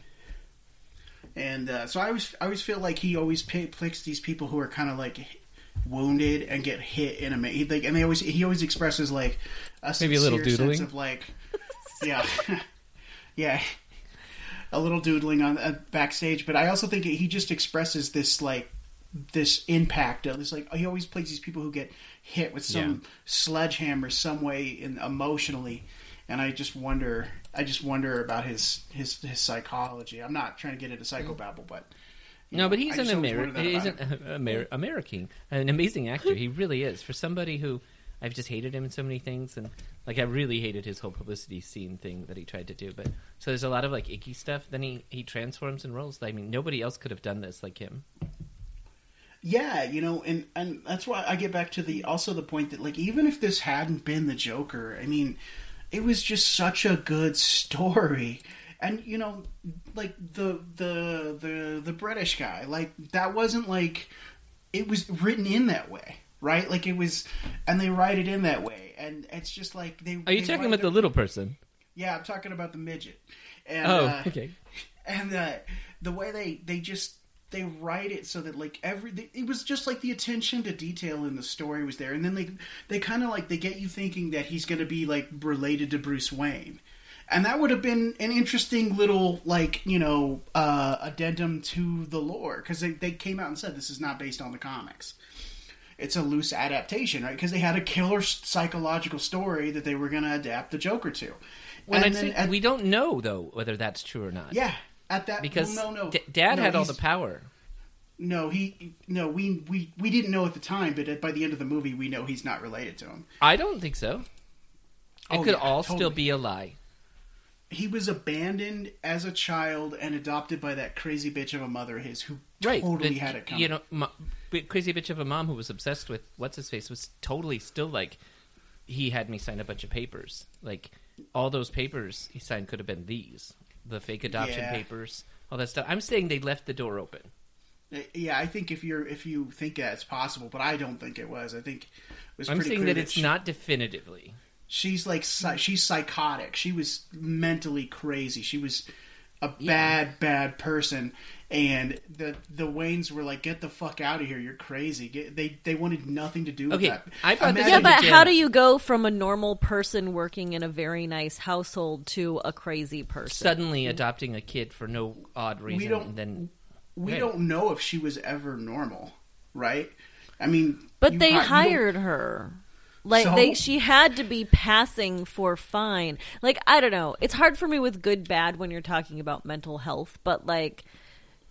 Speaker 2: And uh, so I always I always feel like he always pi- picks these people who are kind of like wounded and get hit in a ma- he, like, and they always he always expresses like a
Speaker 1: Maybe a little doodling.
Speaker 2: of like yeah yeah a little doodling on uh, backstage but I also think he just expresses this like this impact of this like he always plays these people who get hit with some sledgehammer some way in emotionally and I just wonder I just wonder about his his his psychology. I'm not trying to get into psychobabble, but you
Speaker 1: No,
Speaker 2: know,
Speaker 1: but he's an American. He's an.
Speaker 2: Uh,
Speaker 1: Amer- American, an amazing actor. He really is. For somebody who I've just hated him in so many things, and like I really hated his whole publicity scene thing that he tried to do. But so there's a lot of like icky stuff. Then he he transforms and rolls. I mean, nobody else could have done this like him.
Speaker 2: Yeah, you know, and and that's why I get back to the also the point that like even if this hadn't been the Joker, I mean, it was just such a good story. And you know, like the the the the British guy, like that wasn't like it was written in that way, right? Like it was, and they write it in that way, and it's just like they.
Speaker 1: Are you
Speaker 2: they
Speaker 1: talking about the little person?
Speaker 2: Yeah, I'm talking about the midget. And,
Speaker 1: Oh,
Speaker 2: uh,
Speaker 1: okay.
Speaker 2: and uh, the way they they just they write it so that like every it was just like the attention to detail in the story was there. And then they they kind of like they get you thinking that he's going to be like related to Bruce Wayne. And that would have been an interesting little like you know uh addendum to the lore. Because they, they came out and said this is not based on the comics. It's a loose adaptation right? Because they had a killer psychological story that they were going to adapt the joker to. And
Speaker 1: I
Speaker 2: then
Speaker 1: say,
Speaker 2: at-
Speaker 1: we don't know though whether that's true or not.
Speaker 2: yeah at that
Speaker 1: because
Speaker 2: well, no no
Speaker 1: D- Dad
Speaker 2: No,
Speaker 1: had all the power.
Speaker 2: No, he no. We we we didn't know at the time, but by the end of the movie, we know he's not related to him.
Speaker 1: I don't think so. It
Speaker 2: Oh,
Speaker 1: could
Speaker 2: yeah,
Speaker 1: all still be a lie.
Speaker 2: He was abandoned as a child and adopted by that crazy bitch of a mother of his who
Speaker 1: Right.
Speaker 2: totally
Speaker 1: but,
Speaker 2: had it coming.
Speaker 1: You know, crazy bitch of a mom who was obsessed with what's his face was totally still like he had me sign a bunch of papers. Like all those papers he signed could have been these, the fake adoption
Speaker 2: Yeah.
Speaker 1: papers, all that stuff. I'm saying they left the door open.
Speaker 2: Uh, yeah, I think if you're if you think that it's possible, but I don't think it was. I think it was.
Speaker 1: I'm saying
Speaker 2: clear
Speaker 1: that it's
Speaker 2: she-
Speaker 1: not definitively.
Speaker 2: She's like she's psychotic. She was mentally crazy. She was a bad bad person. And the the Waynes were like, "Get the fuck out of here! You're crazy." Get, they they wanted nothing to do with
Speaker 1: Okay,
Speaker 2: that.
Speaker 1: I brought this
Speaker 3: Yeah, but how do you go from a normal person working in a very nice household to a crazy person?
Speaker 1: Suddenly adopting a kid for no odd reason,
Speaker 2: We
Speaker 1: don't- then
Speaker 2: we
Speaker 1: Right.
Speaker 2: don't know if she was ever normal, right? I mean,
Speaker 3: But they
Speaker 2: hi-
Speaker 3: hired her. Like
Speaker 2: So?
Speaker 3: they she had to be passing for fine. Like I don't know. It's hard for me with good bad when you're talking about mental health, but like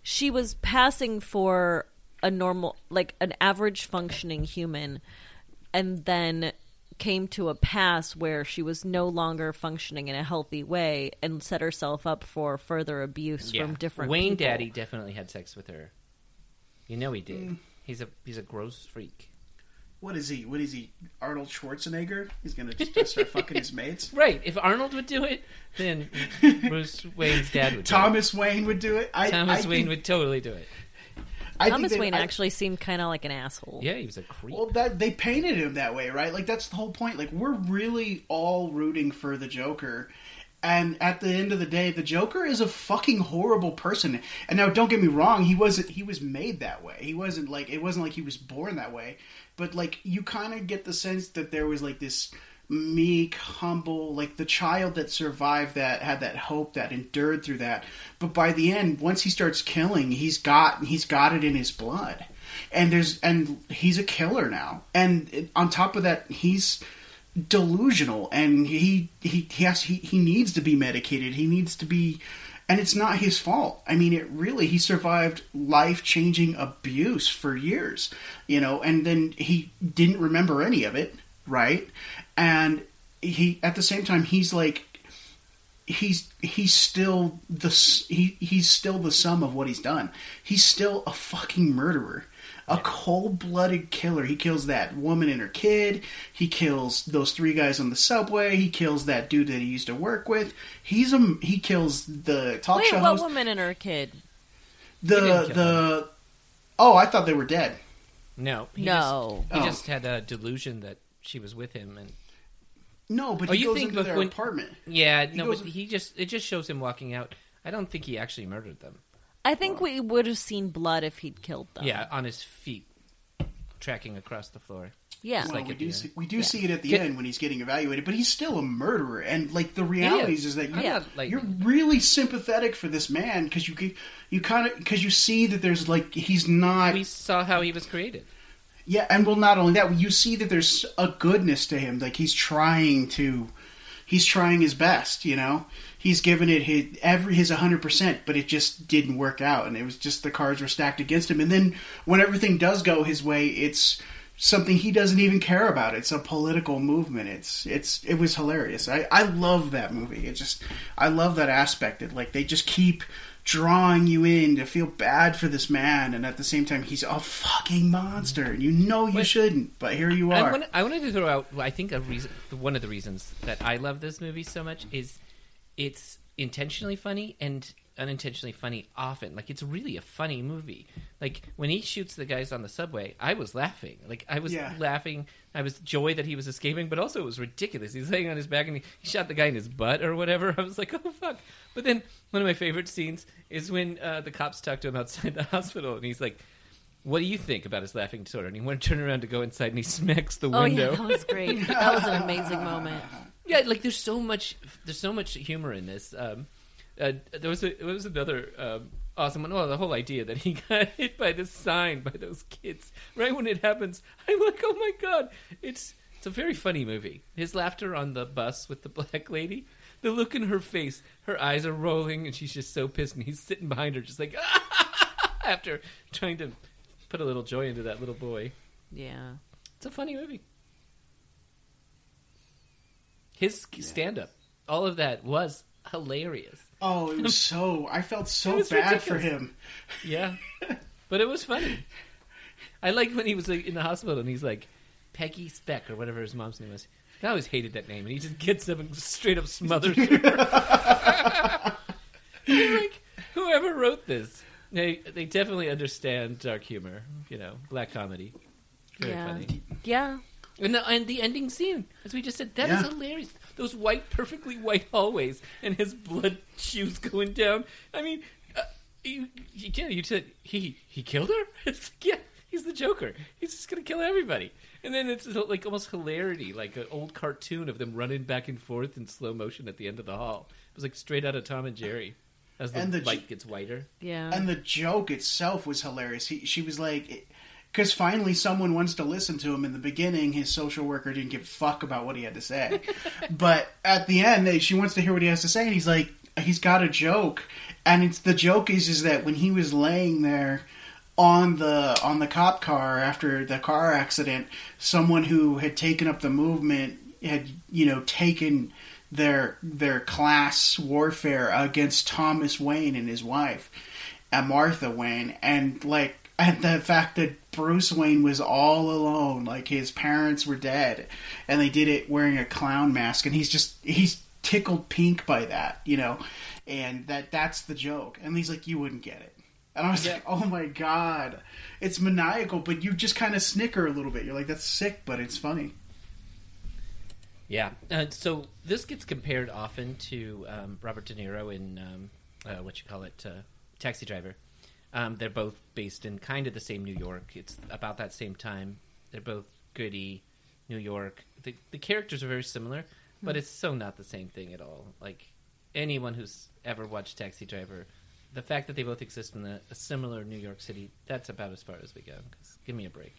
Speaker 3: she was passing for a normal like an average functioning human and then came to a pass where she was no longer functioning in a healthy way and set herself up for further abuse
Speaker 1: yeah.
Speaker 3: from different
Speaker 1: Wayne
Speaker 3: people.
Speaker 1: Daddy definitely had sex with her. You know he did. Mm. He's a he's a gross freak.
Speaker 2: What is he? What is he? Arnold Schwarzenegger? He's gonna just, just start fucking his mates.
Speaker 1: Right. If Arnold would do it, then Bruce Wayne's dad would.
Speaker 2: Thomas Wayne would do it. I.
Speaker 1: Thomas
Speaker 2: I
Speaker 1: Wayne
Speaker 2: think,
Speaker 1: would totally do it.
Speaker 2: I
Speaker 3: Thomas
Speaker 2: that-
Speaker 3: Wayne
Speaker 2: I-
Speaker 3: actually seemed kind of like an asshole.
Speaker 1: Yeah, he was a creep.
Speaker 2: Well, that they painted him that way, right? Like that's the whole point. Like we're really all rooting for the Joker, and at the end of the day, the Joker is a fucking horrible person. And now, don't get me wrong, he wasn't. He was made that way. He wasn't like it wasn't like he was born that way. But like you kind of get the sense that there was like this meek, humble, like the child that survived that, had that hope, that endured through that. But by the end, once he starts killing, he's got he's got it in his blood, and there's and he's a killer now. And on top of that, he's delusional, and he he he has he, he needs to be medicated. He needs to be. And it's not his fault. I mean, it really, he survived life changing abuse for years, you know, and then he didn't remember any of it, right? And he, at the same time, he's like, he's he's still the he he's still the sum of what he's done. He's still a fucking murderer, a cold-blooded killer. He kills that woman and her kid. He kills those three guys on the subway. He kills that dude that he used to work with. He's a he kills the talk
Speaker 3: Wait,
Speaker 2: show
Speaker 3: what
Speaker 2: host.
Speaker 3: woman and her kid?
Speaker 2: The
Speaker 1: didn't kill
Speaker 2: the oh, I thought they were dead.
Speaker 1: no, he
Speaker 3: No.
Speaker 1: just, he
Speaker 2: Oh.
Speaker 1: just had a delusion that she was with him, and
Speaker 2: No, but
Speaker 1: Oh,
Speaker 2: he
Speaker 1: you
Speaker 2: goes
Speaker 1: think
Speaker 2: into their
Speaker 1: when-
Speaker 2: apartment.
Speaker 1: yeah,
Speaker 2: He
Speaker 1: no,
Speaker 2: goes-
Speaker 1: but he just it just shows him walking out. I don't think he actually murdered them.
Speaker 3: I think we would have seen blood if he'd killed them.
Speaker 1: Yeah, on his feet, tracking across the floor.
Speaker 3: Yeah.
Speaker 2: Well,
Speaker 1: like
Speaker 2: we do
Speaker 1: the
Speaker 2: see, we do
Speaker 3: Yeah.
Speaker 2: see it at the
Speaker 1: Get-
Speaker 2: end when he's getting evaluated, but he's still a murderer. And like the realities is, that
Speaker 1: I'm
Speaker 2: you,
Speaker 1: not, like-
Speaker 2: you're really sympathetic for this man because you get- you kind of because you see that there's like he's not
Speaker 1: We saw how he was created.
Speaker 2: yeah, and well, not only that, you see that there's a goodness to him. Like he's trying to, he's trying his best. You know, he's given it his every his hundred percent, but it just didn't work out, and it was just the cards were stacked against him. And then when everything does go his way, it's something he doesn't even care about. It's a political movement. It's it's it was hilarious. I I love that movie. It just I love that aspect. It like they just keep drawing you in to feel bad for this man, and at the same time he's a fucking monster, and you know you shouldn't, but here you
Speaker 1: I,
Speaker 2: are.
Speaker 1: wanna, I wanted to throw out. I think a reason, one of the reasons that I love this movie so much is it's intentionally funny and unintentionally funny often. Like it's really a funny movie. Like when he shoots the guys on the subway, I was laughing. Like I was
Speaker 2: Yeah.
Speaker 1: laughing. I was joy that he was escaping, but also it was ridiculous. He's laying on his back and he, he shot the guy in his butt or whatever. I was like, oh fuck. But then one of my favorite scenes is when uh, the cops talk to him outside the hospital and he's like. What do you think about his laughing disorder? And he went to turn around to go inside, and he smacks the window.
Speaker 3: Oh
Speaker 1: window.
Speaker 3: yeah, that was great. That was an amazing moment.
Speaker 1: Yeah, like there's so much there's so much humor in this. Um, uh, there was a, there was another um, awesome one. Well, the whole idea that he got hit by this sign by those kids right when it happens. I'm like, oh my god, it's it's a very funny movie. His laughter on the bus with the black lady, the look in her face, her eyes are rolling, and she's just so pissed, and he's sitting behind her, just like after trying to put a little joy into that little boy.
Speaker 3: Yeah.
Speaker 1: It's a funny movie. His stand up, all of that was hilarious.
Speaker 2: oh, it was so I felt so
Speaker 1: It was
Speaker 2: bad for him.
Speaker 1: Yeah. but it was funny. I like when he was like, in the hospital and he's like, Peggy Speck or whatever his mom's name was. I always hated that name. And he just gets up and straight up smothers her. And, like, whoever wrote this, they, they definitely understand dark humor, you know, black comedy. Very
Speaker 3: yeah.
Speaker 1: funny.
Speaker 3: Yeah.
Speaker 1: And the, and the ending scene, as we just said, that is
Speaker 2: Yeah.
Speaker 1: hilarious. Those white, perfectly white hallways and his blood shoes going down. I mean, uh, you, you, yeah, you said he he killed her. It's like, yeah, he's the Joker. He's just gonna kill everybody. And then it's like almost hilarity, like an old cartoon of them running back and forth in slow motion at the end of the hall. It was like straight out of Tom and Jerry. As the,
Speaker 2: And the
Speaker 1: light
Speaker 2: j-
Speaker 1: gets whiter.
Speaker 3: Yeah.
Speaker 2: And the joke itself was hilarious. He, she was like, because finally someone wants to listen to him. In the beginning, his social worker didn't give a fuck about what he had to say, but at the end, she wants to hear what he has to say, and he's like, he's got a joke, and it's the joke is is that when he was laying there on the on the cop car after the car accident, someone who had taken up the movement had you know taken their their class warfare against Thomas Wayne and his wife, and Martha Wayne, and like and the fact that Bruce Wayne was all alone, like his parents were dead, and they did it wearing a clown mask, and he's just he's tickled pink by that, you know, and that that's the joke, and he's like, you wouldn't get it. And I was like, oh my god. It's maniacal, but you just kind of snicker a little bit. You're like, that's sick, but it's funny.
Speaker 1: Yeah. Uh, so this gets compared often to um, Robert De Niro in um, uh, what you call it, uh, Taxi Driver. Um, they're both based in kind of the same New York. It's about that same time. They're both gritty New York. The, the characters are very similar, but it's so not the same thing at all. Like anyone who's ever watched Taxi Driver, the fact that they both exist in a, a similar New York City, that's about as far as we go. 'Cause give me a break.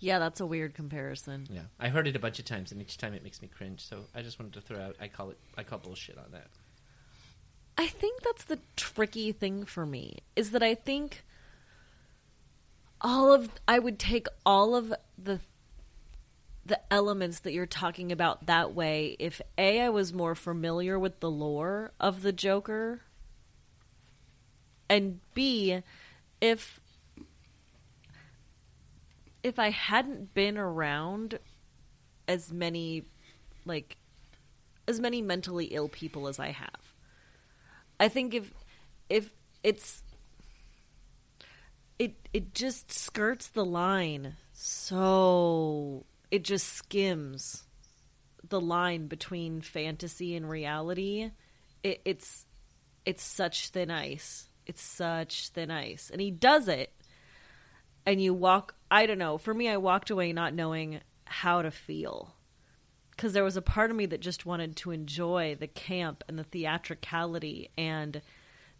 Speaker 3: yeah, that's a weird comparison.
Speaker 1: Yeah, I heard it a bunch of times, and each time it makes me cringe. So I just wanted to throw out. I call it. I call bullshit on that.
Speaker 3: I think that's the tricky thing for me is that I think all of I would take all of the the elements that you're talking about that way. If a I was more familiar with the lore of the Joker and b if if I hadn't been around as many like as many mentally ill people as I have I think if if it's it it just skirts the line so it just skims the line between fantasy and reality. It, it's it's such thin ice. It's such thin ice, and he does it. And you walk. I don't know. For me, I walked away not knowing how to feel because there was a part of me that just wanted to enjoy the camp and the theatricality and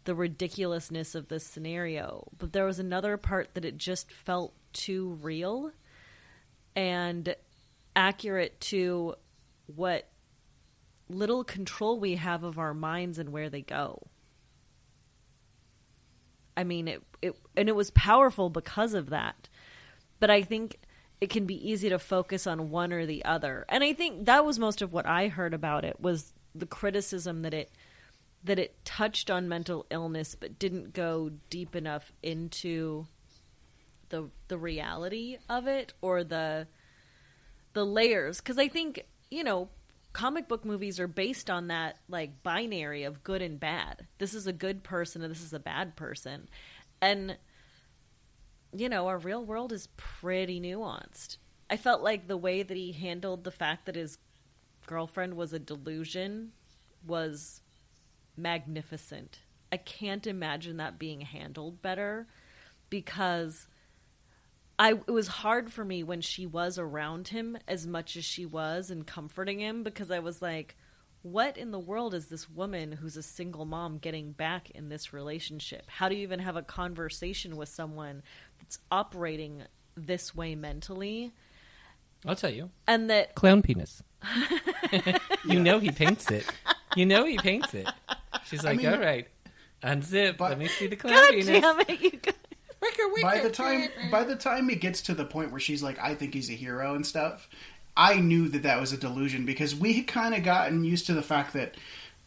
Speaker 3: the ridiculousness of this scenario. But there was another part that it just felt too real and accurate to what little control we have of our minds and where they go. I mean, it, it and it was powerful because of that. But I think it can be easy to focus on one or the other. And I think that was most of what I heard about it was the criticism that it that it touched on mental illness but didn't go deep enough into the the reality of it or the the layers cuz I think, you know, comic book movies are based on that like binary of good and bad. This is a good person and this is a bad person. And you know, our real world is pretty nuanced. I felt like the way that he handled the fact that his girlfriend was a delusion was magnificent. I can't imagine that being handled better because I it was hard for me when she was around him as much as she was and comforting him because I was like what in the world is this woman who's a single mom getting back in this relationship? How do you even have a conversation with someone that's operating this way mentally?
Speaker 1: I'll tell you.
Speaker 3: And that
Speaker 1: Clown penis. you know he paints it. You know he paints it. She's like,
Speaker 2: mean-
Speaker 1: all right, unzip.
Speaker 2: But-
Speaker 1: let me see the clown
Speaker 3: God
Speaker 1: penis.
Speaker 3: damn it, you guys.
Speaker 2: by the time by the time it gets to the point where she's like, I think he's a hero and stuff, I knew that that was a delusion because we had kind of gotten used to the fact that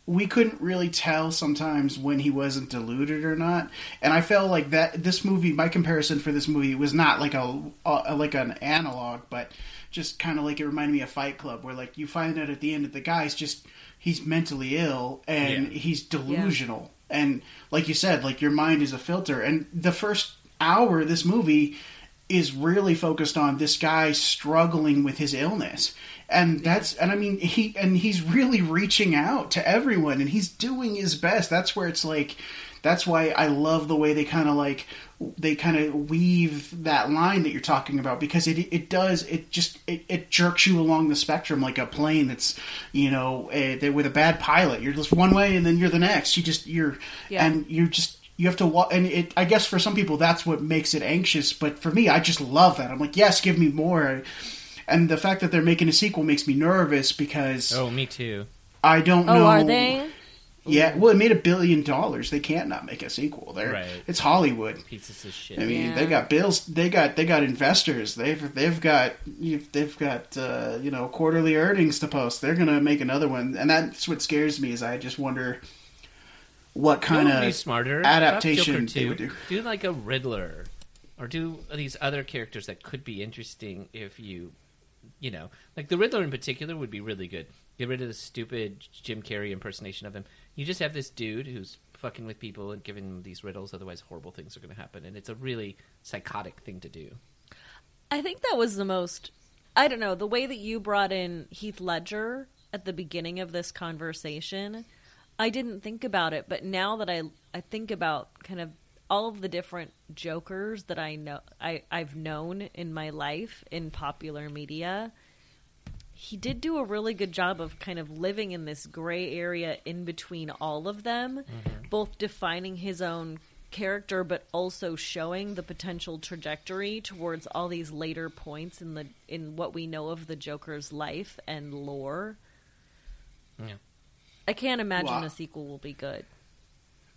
Speaker 2: we couldn't really tell sometimes when he wasn't deluded or not, and I felt like that this movie, my comparison for this movie was not like a, a like an analog, but just kind of like it reminded me of Fight Club, where like you find out at the end that the guy's just he's mentally ill and
Speaker 1: Yeah.
Speaker 2: he's delusional, and like you said, like your mind is a filter, and the first hour of this movie is really focused on this guy struggling with his illness. And that's and i mean he and he's really reaching out to everyone and he's doing his best. That's where it's like that's why i love the way they kind of like they kind of weave that line that you're talking about because it it does it just it, it jerks you along the spectrum like a plane that's you know uh, with a bad pilot. You're just one way and then you're the next. You just you're
Speaker 3: Yeah.
Speaker 2: and you're just you have to walk and it i guess for some people that's what makes it anxious but for me i just love that i'm like yes give me more and the fact that they're making a sequel makes me nervous because
Speaker 1: Oh, me too.
Speaker 2: i don't
Speaker 3: Oh,
Speaker 2: know
Speaker 3: are they?
Speaker 2: yeah well it made a billion dollars they can't not make a sequel there
Speaker 1: Right.
Speaker 2: it's hollywood
Speaker 1: Pieces of shit.
Speaker 2: I mean,
Speaker 3: Yeah.
Speaker 2: they got bills. They got they got investors. They've they've got they've got uh, you know quarterly earnings to post. They're gonna make another one, and that's what scares me. Is I just wonder what kind
Speaker 1: what would be
Speaker 2: of
Speaker 1: smarter
Speaker 2: adaptation
Speaker 1: About Joker
Speaker 2: they would do.
Speaker 1: Do like a Riddler, or do these other characters that could be interesting if you, you know, like the Riddler in particular would be really good. Get rid of the stupid Jim Carrey impersonation of him. You just have this dude who's fucking with people and giving them these riddles. Otherwise, horrible things are going to happen, and it's a really psychotic thing to do.
Speaker 3: I think that was the most. I don't know the way that you brought in Heath Ledger at the beginning of this conversation. I didn't think about it, but now that I I think about kind of all of the different Jokers that I know I I've known in my life in popular media, he did do a really good job of kind of living in this gray area in between all of them, mm-hmm. both defining his own character but also showing the potential trajectory towards all these later points in the in what we know of the Joker's life and lore.
Speaker 1: Yeah.
Speaker 3: I can't imagine
Speaker 2: Wow.
Speaker 3: a sequel will be good.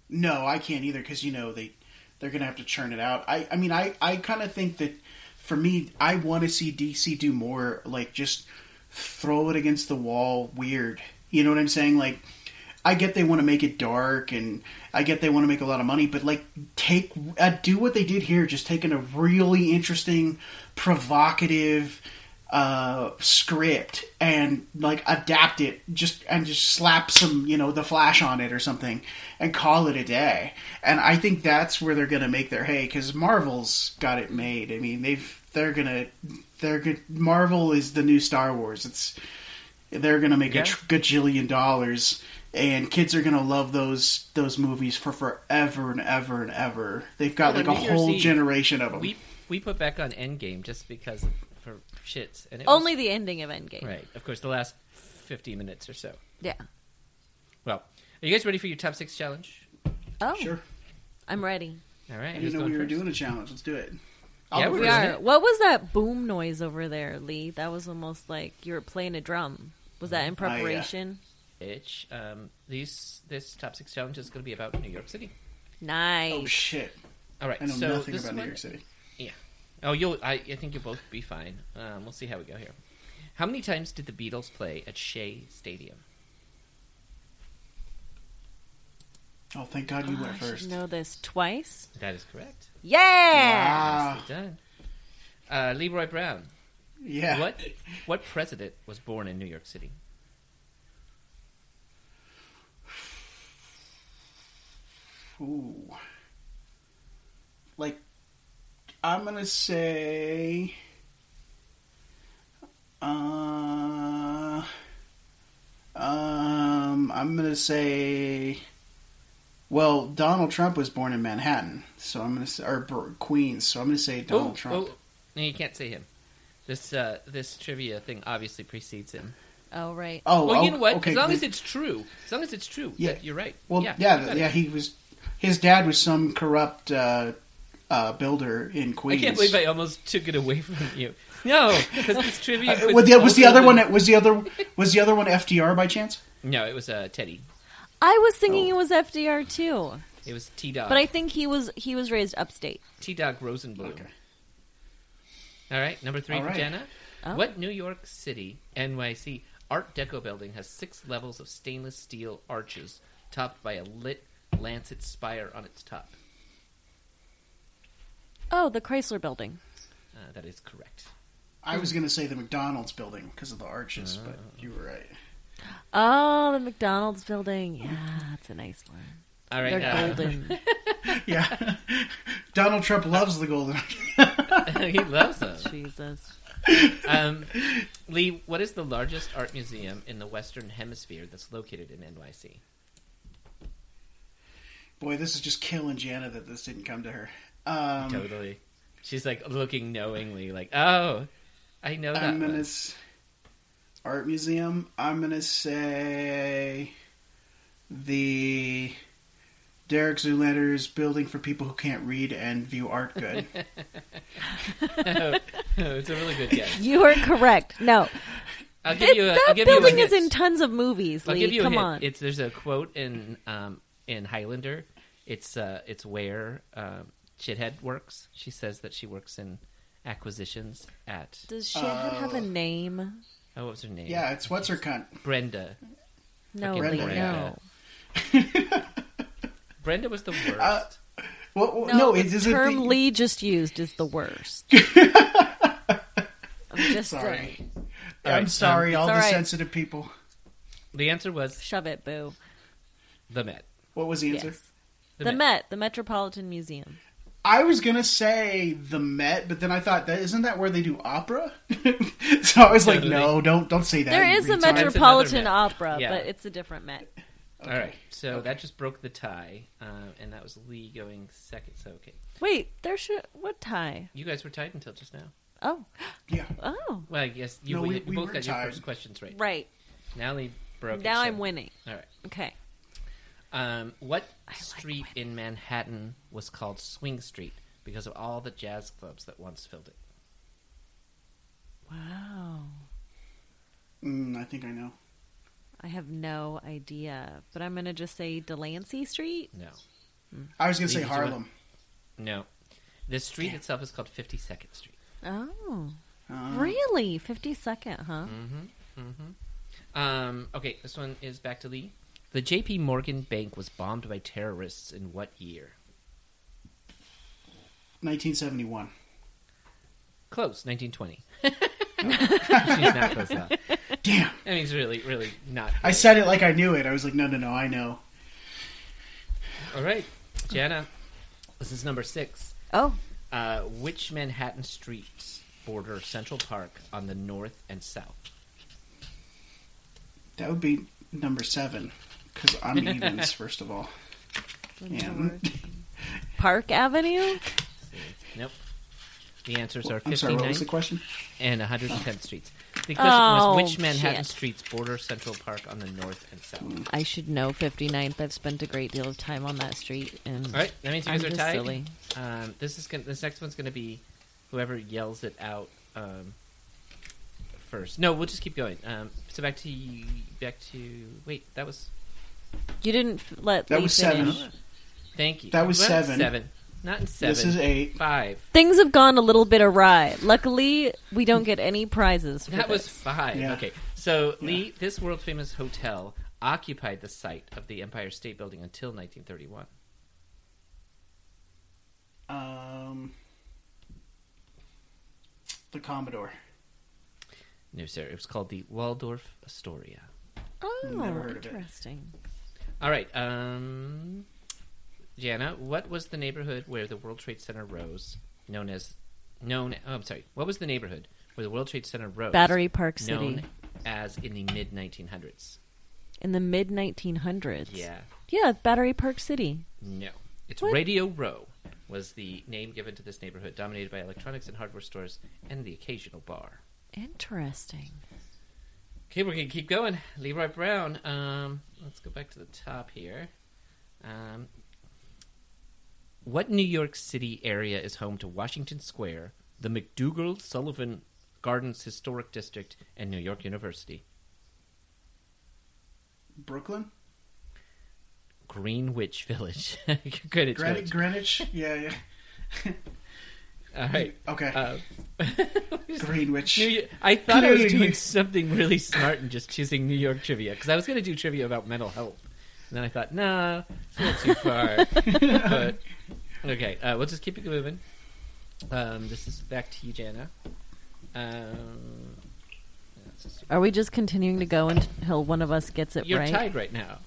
Speaker 2: No, I can't either because you know they they're gonna have to churn it out. I I mean I I kind of think that for me I want to see DC do more like just throw it against the wall weird. You know what I'm saying? Like I get they want to make it dark and I get they want to make a lot of money, but like take uh, do what they did here, just taking a really interesting, provocative uh, script and like adapt it just and just slap some you know the flash on it or something and call it a day. And i think that's where they're gonna make their hay because marvel's got it made. I mean they've they're gonna they're good marvel is the new star wars. It's they're gonna make
Speaker 1: Yeah.
Speaker 2: a tr- gajillion dollars and kids are gonna love those those movies for forever and ever and ever. They've got
Speaker 1: Well,
Speaker 2: like a whole generation of them
Speaker 1: We we put back on Endgame just because of, for shits, and it
Speaker 3: Only
Speaker 1: was,
Speaker 3: the ending of Endgame.
Speaker 1: right. Of course, the last fifty minutes or so.
Speaker 3: Yeah.
Speaker 1: Well, are you guys ready for your top six challenge?
Speaker 3: Oh,
Speaker 2: sure
Speaker 3: I'm ready.
Speaker 1: All right.
Speaker 2: i didn't know we were
Speaker 1: first?
Speaker 2: doing a challenge let's do it
Speaker 1: Yeah,
Speaker 2: go
Speaker 1: we're
Speaker 3: We are.
Speaker 1: it.
Speaker 3: What was that boom noise over there, Lee? That was almost like you were playing a drum. Was that in
Speaker 2: Oh, yeah.
Speaker 3: preparation?
Speaker 1: Itch. Um, these this top six challenge is going to be about New York City.
Speaker 3: Nice.
Speaker 2: Oh shit!
Speaker 1: All right.
Speaker 2: I know
Speaker 1: so
Speaker 2: nothing
Speaker 1: this
Speaker 2: about New York City.
Speaker 1: Oh, you'll. I, I think you'll both be fine. Um, we'll see how we go here. How many times did the Beatles play at Shea Stadium?
Speaker 2: Oh, thank God you
Speaker 3: Oh,
Speaker 2: went
Speaker 3: I
Speaker 2: first.
Speaker 3: know this twice.
Speaker 1: That is correct.
Speaker 3: Yeah.
Speaker 2: Wow.
Speaker 1: Nicely done. Uh, Leroy Brown.
Speaker 2: Yeah.
Speaker 1: What what president was born in New York City?
Speaker 2: Ooh. Like, I'm gonna say. Uh. Um, I'm gonna say. Well, Donald Trump was born in Manhattan, so I'm gonna say, or Queens, so I'm gonna say Donald
Speaker 1: oh,
Speaker 2: Trump.
Speaker 1: oh, no, you can't say him. This uh, this trivia thing obviously precedes him.
Speaker 3: Oh right.
Speaker 2: Oh,
Speaker 1: well, you
Speaker 2: oh,
Speaker 1: know what?
Speaker 2: Okay,
Speaker 1: as long
Speaker 2: then-
Speaker 1: as it's true, as long as it's true,
Speaker 2: Yeah.
Speaker 1: yeah, you're right.
Speaker 2: Well,
Speaker 1: yeah,
Speaker 2: yeah,
Speaker 1: you
Speaker 2: yeah, he was. His dad was some corrupt uh, uh, builder in Queens.
Speaker 1: I can't believe I almost took it away from you. No, because this trivia.
Speaker 2: Uh, was the, was the other one? Was the other? Was the other one FDR by chance?
Speaker 1: No, it was uh, Teddy.
Speaker 3: I was thinking
Speaker 2: Oh.
Speaker 3: it was FDR too,
Speaker 1: It was T Dog.
Speaker 3: but I think he was he was raised upstate.
Speaker 1: T Dog Rosenblum.
Speaker 2: Okay.
Speaker 1: All right, number three for
Speaker 2: right.
Speaker 1: Jenna.
Speaker 3: Oh.
Speaker 1: What New York City NYC Art Deco building has six levels of stainless steel arches topped by a lit lancet spire on its top?
Speaker 3: Oh, the Chrysler Building.
Speaker 1: Uh, that is correct.
Speaker 2: I was going to say the McDonald's building because of the arches, but you were right.
Speaker 3: Oh, the McDonald's Building. Yeah, that's a nice one.
Speaker 1: All right,
Speaker 3: They're
Speaker 1: uh,
Speaker 3: golden.
Speaker 2: Yeah, Donald Trump loves the golden.
Speaker 1: he loves them.
Speaker 3: Jesus.
Speaker 1: Um, Lee, what is the largest art museum in the Western Hemisphere that's located in NYC?
Speaker 2: Boy, this is just killing Jana that this didn't come to her. Um,
Speaker 1: Totally. She's like looking knowingly, like, oh, I know that
Speaker 2: I'm gonna
Speaker 1: one.
Speaker 2: s- art museum. I'm gonna say the Derek Zoolander's building for people who can't read and view art good.
Speaker 1: it's a really good guess.
Speaker 3: You are correct. No,
Speaker 1: I'll give
Speaker 3: It-
Speaker 1: you a,
Speaker 3: that
Speaker 1: I'll give you a
Speaker 3: building is in tons of movies.
Speaker 1: I'll
Speaker 3: Lee.
Speaker 1: give you a
Speaker 3: Come
Speaker 1: hint.
Speaker 3: on.
Speaker 1: It's there's a quote in um, in Highlander. It's uh, it's where um, Shithead works. She says that she works in acquisitions at
Speaker 3: Does Shithead have a
Speaker 2: Uh,
Speaker 3: name?
Speaker 1: oh, what was her name?
Speaker 2: yeah, it's what's her cunt.
Speaker 1: Brenda.
Speaker 3: No,
Speaker 1: fucking
Speaker 3: Lee,
Speaker 2: Brenda.
Speaker 3: no.
Speaker 1: Brenda was the worst.
Speaker 2: Uh, Well, well,
Speaker 3: No,
Speaker 2: no,
Speaker 3: the
Speaker 2: it is
Speaker 3: term
Speaker 2: the,
Speaker 3: Lee just used is the worst. I'm just
Speaker 2: Sorry.
Speaker 3: saying.
Speaker 1: All
Speaker 2: I'm
Speaker 1: right,
Speaker 2: sorry,
Speaker 3: um,
Speaker 2: all the
Speaker 3: all right.
Speaker 2: sensitive people.
Speaker 1: the answer was
Speaker 3: Shove it, boo.
Speaker 1: the Met.
Speaker 2: What was the answer?
Speaker 3: Yes.
Speaker 1: The
Speaker 3: The,
Speaker 1: Met.
Speaker 3: Met. the Metropolitan Museum.
Speaker 2: I was gonna say the Met, but then I thought that isn't that where they do opera? so I was like,
Speaker 1: Totally.
Speaker 2: no, don't don't say that.
Speaker 3: There is a Metropolitan Opera,
Speaker 1: Yeah.
Speaker 3: but it's a different Met.
Speaker 1: All right, so that just broke the tie, uh, and that was Lee going second. So okay,
Speaker 3: Wait, there should what tie?
Speaker 1: you guys were tied until just now.
Speaker 3: Oh,
Speaker 2: Yeah,
Speaker 3: oh,
Speaker 1: Well, I guess you,
Speaker 2: No,
Speaker 1: we,
Speaker 2: we- we
Speaker 1: both
Speaker 2: were
Speaker 1: got your first questions right.
Speaker 3: right.
Speaker 1: Now Lee broke. it,
Speaker 3: Now
Speaker 1: so-
Speaker 3: I'm winning.
Speaker 1: All right.
Speaker 3: Okay.
Speaker 1: Um, what
Speaker 3: I like
Speaker 1: street in Manhattan was called Swing Street because of all the jazz clubs that once filled it?
Speaker 3: Wow.
Speaker 2: mm, I think I know.
Speaker 3: I have no idea, but I'm gonna just say Delancey Street.
Speaker 1: No,
Speaker 2: I was gonna say
Speaker 1: did you want-
Speaker 2: Harlem.
Speaker 1: no. The street
Speaker 2: Damn.
Speaker 1: itself is called Fifty Second Street.
Speaker 3: Oh,
Speaker 2: Uh,
Speaker 3: really? Fifty second, huh?
Speaker 1: Mm-hmm. Mm-hmm. Um, okay, this one is back to Lee. The J.P. Morgan Bank was bombed by terrorists in what year?
Speaker 2: 1971.
Speaker 1: Close, 1920. She's not close enough.
Speaker 2: Damn,
Speaker 1: I mean, it's really, really not.
Speaker 2: I said it like I knew it. I was like, no, no, no, I know.
Speaker 1: All right, Jana. This is number six.
Speaker 3: Oh,
Speaker 1: Uh, which Manhattan streets border Central Park on the north and south?
Speaker 2: That would be number seven because I'm evens first of all. Yeah.
Speaker 3: Park Avenue.
Speaker 1: Nope. The answers are
Speaker 2: I'm sorry. What was the question?
Speaker 1: and 110th streets. The question
Speaker 3: Oh,
Speaker 1: was which Manhattan
Speaker 3: shit.
Speaker 1: streets border Central Park on the north and south?
Speaker 3: I should know 59th. I've spent a great deal of time on that street, and
Speaker 1: All right, that means you
Speaker 3: I'm
Speaker 1: guys are
Speaker 3: just
Speaker 1: tied.
Speaker 3: silly.
Speaker 1: Um, this is gonna, this next one's going to be whoever yells it out um, first. No, we'll just keep going. Um, so back to back to wait. That was
Speaker 3: You didn't let
Speaker 2: That
Speaker 3: Lee
Speaker 2: was
Speaker 3: finish.
Speaker 2: seven.
Speaker 1: thank you.
Speaker 2: That was
Speaker 1: Well,
Speaker 2: seven.
Speaker 1: Seven. Not in seven.
Speaker 2: This is eight.
Speaker 1: Five.
Speaker 3: Things have gone a little bit awry. Luckily, we don't get any prizes. For
Speaker 1: That was
Speaker 3: this.
Speaker 1: five.
Speaker 2: Yeah.
Speaker 1: Okay. So, Lee, this world famous hotel occupied the site of the Empire State Building until 1931.
Speaker 2: Um, the Commodore.
Speaker 1: No, sir. It was called the Waldorf Astoria.
Speaker 3: Oh,
Speaker 2: Never heard of it.
Speaker 3: interesting.
Speaker 1: All right. Um, Jana, what was the neighborhood where the World Trade Center rose, known as known? Oh, I'm sorry. What was the neighborhood where the World Trade Center rose?
Speaker 3: Battery Park City
Speaker 1: known as in the mid 1900s.
Speaker 3: in the mid 1900s.
Speaker 1: Yeah.
Speaker 3: yeah, Battery Park City.
Speaker 1: No. It's
Speaker 3: What?
Speaker 1: Radio Row was the name given to this neighborhood, dominated by electronics and hardware stores and the occasional bar.
Speaker 3: Interesting.
Speaker 1: Okay, we're gonna keep going. Leroy Brown. Um, let's go back to the top here. Um, what New York City area is home to Washington Square, the MacDougal Sullivan Gardens Historic District, and New York University?
Speaker 2: Brooklyn?
Speaker 1: Greenwich Village. Greenwich
Speaker 2: Greenwich?
Speaker 1: Village.
Speaker 2: Greenwich? Yeah, yeah.
Speaker 1: All right.
Speaker 2: Okay.
Speaker 1: Uh,
Speaker 2: Greenwich.
Speaker 1: New I thought I was doing something really smart and just choosing New York trivia because I was going to do trivia about mental health, and then I thought, nah, it's a little too far. but okay, uh, we'll just keep it moving. Um, this is back to you, Jana. Um, that's just-
Speaker 3: Are we just continuing to go until one of us gets it
Speaker 1: you're
Speaker 3: right?
Speaker 1: tied right now.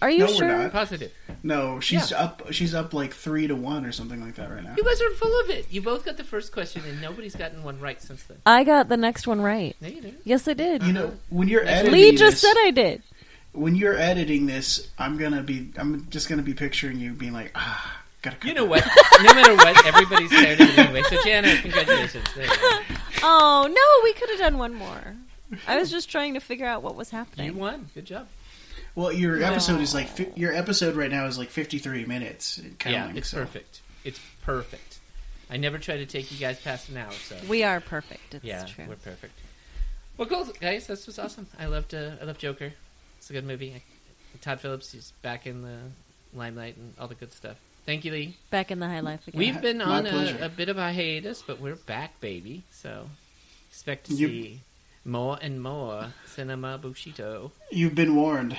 Speaker 3: Are you
Speaker 2: No, we're
Speaker 3: sure?
Speaker 2: not.
Speaker 1: Positive.
Speaker 2: No, she's
Speaker 1: Yeah.
Speaker 2: up. She's up like three to one or something like that right now.
Speaker 1: You guys are full of it. You both got the first question, and nobody's gotten one right since then.
Speaker 3: I got the next one right.
Speaker 1: No, you didn't.
Speaker 3: Yes, I did.
Speaker 2: You know, when you're
Speaker 1: Lee
Speaker 2: editing
Speaker 3: Lee just
Speaker 2: this,
Speaker 3: said I did.
Speaker 2: when you're editing this, I'm gonna be. I'm just gonna be picturing you being like, ah, gotta. Cut
Speaker 1: You know
Speaker 2: that.
Speaker 1: what? No matter what, everybody's tired of it anyway. So, Jana, congratulations. There you go.
Speaker 3: Oh no, we could have done one more. I was just trying to figure out what was happening.
Speaker 1: You won. Good job.
Speaker 2: Well, your episode is like fi- your episode right now is like 53 minutes. Counting,
Speaker 1: yeah, it's
Speaker 2: so.
Speaker 1: perfect. It's perfect. I never try to take you guys past an hour, so
Speaker 3: We are perfect. It's
Speaker 1: yeah,
Speaker 3: true.
Speaker 1: we're perfect. Well, cool, guys. This was awesome. I loved. Uh, I love Joker. It's a good movie. Todd Phillips is back in the limelight and all the good stuff. Thank you, Lee.
Speaker 3: Back in the high life again.
Speaker 1: We've been
Speaker 2: My
Speaker 1: on a, a bit of a hiatus, but we're back, baby. So expect to
Speaker 2: You-
Speaker 1: see more and more cinema Bushito.
Speaker 2: You've been warned.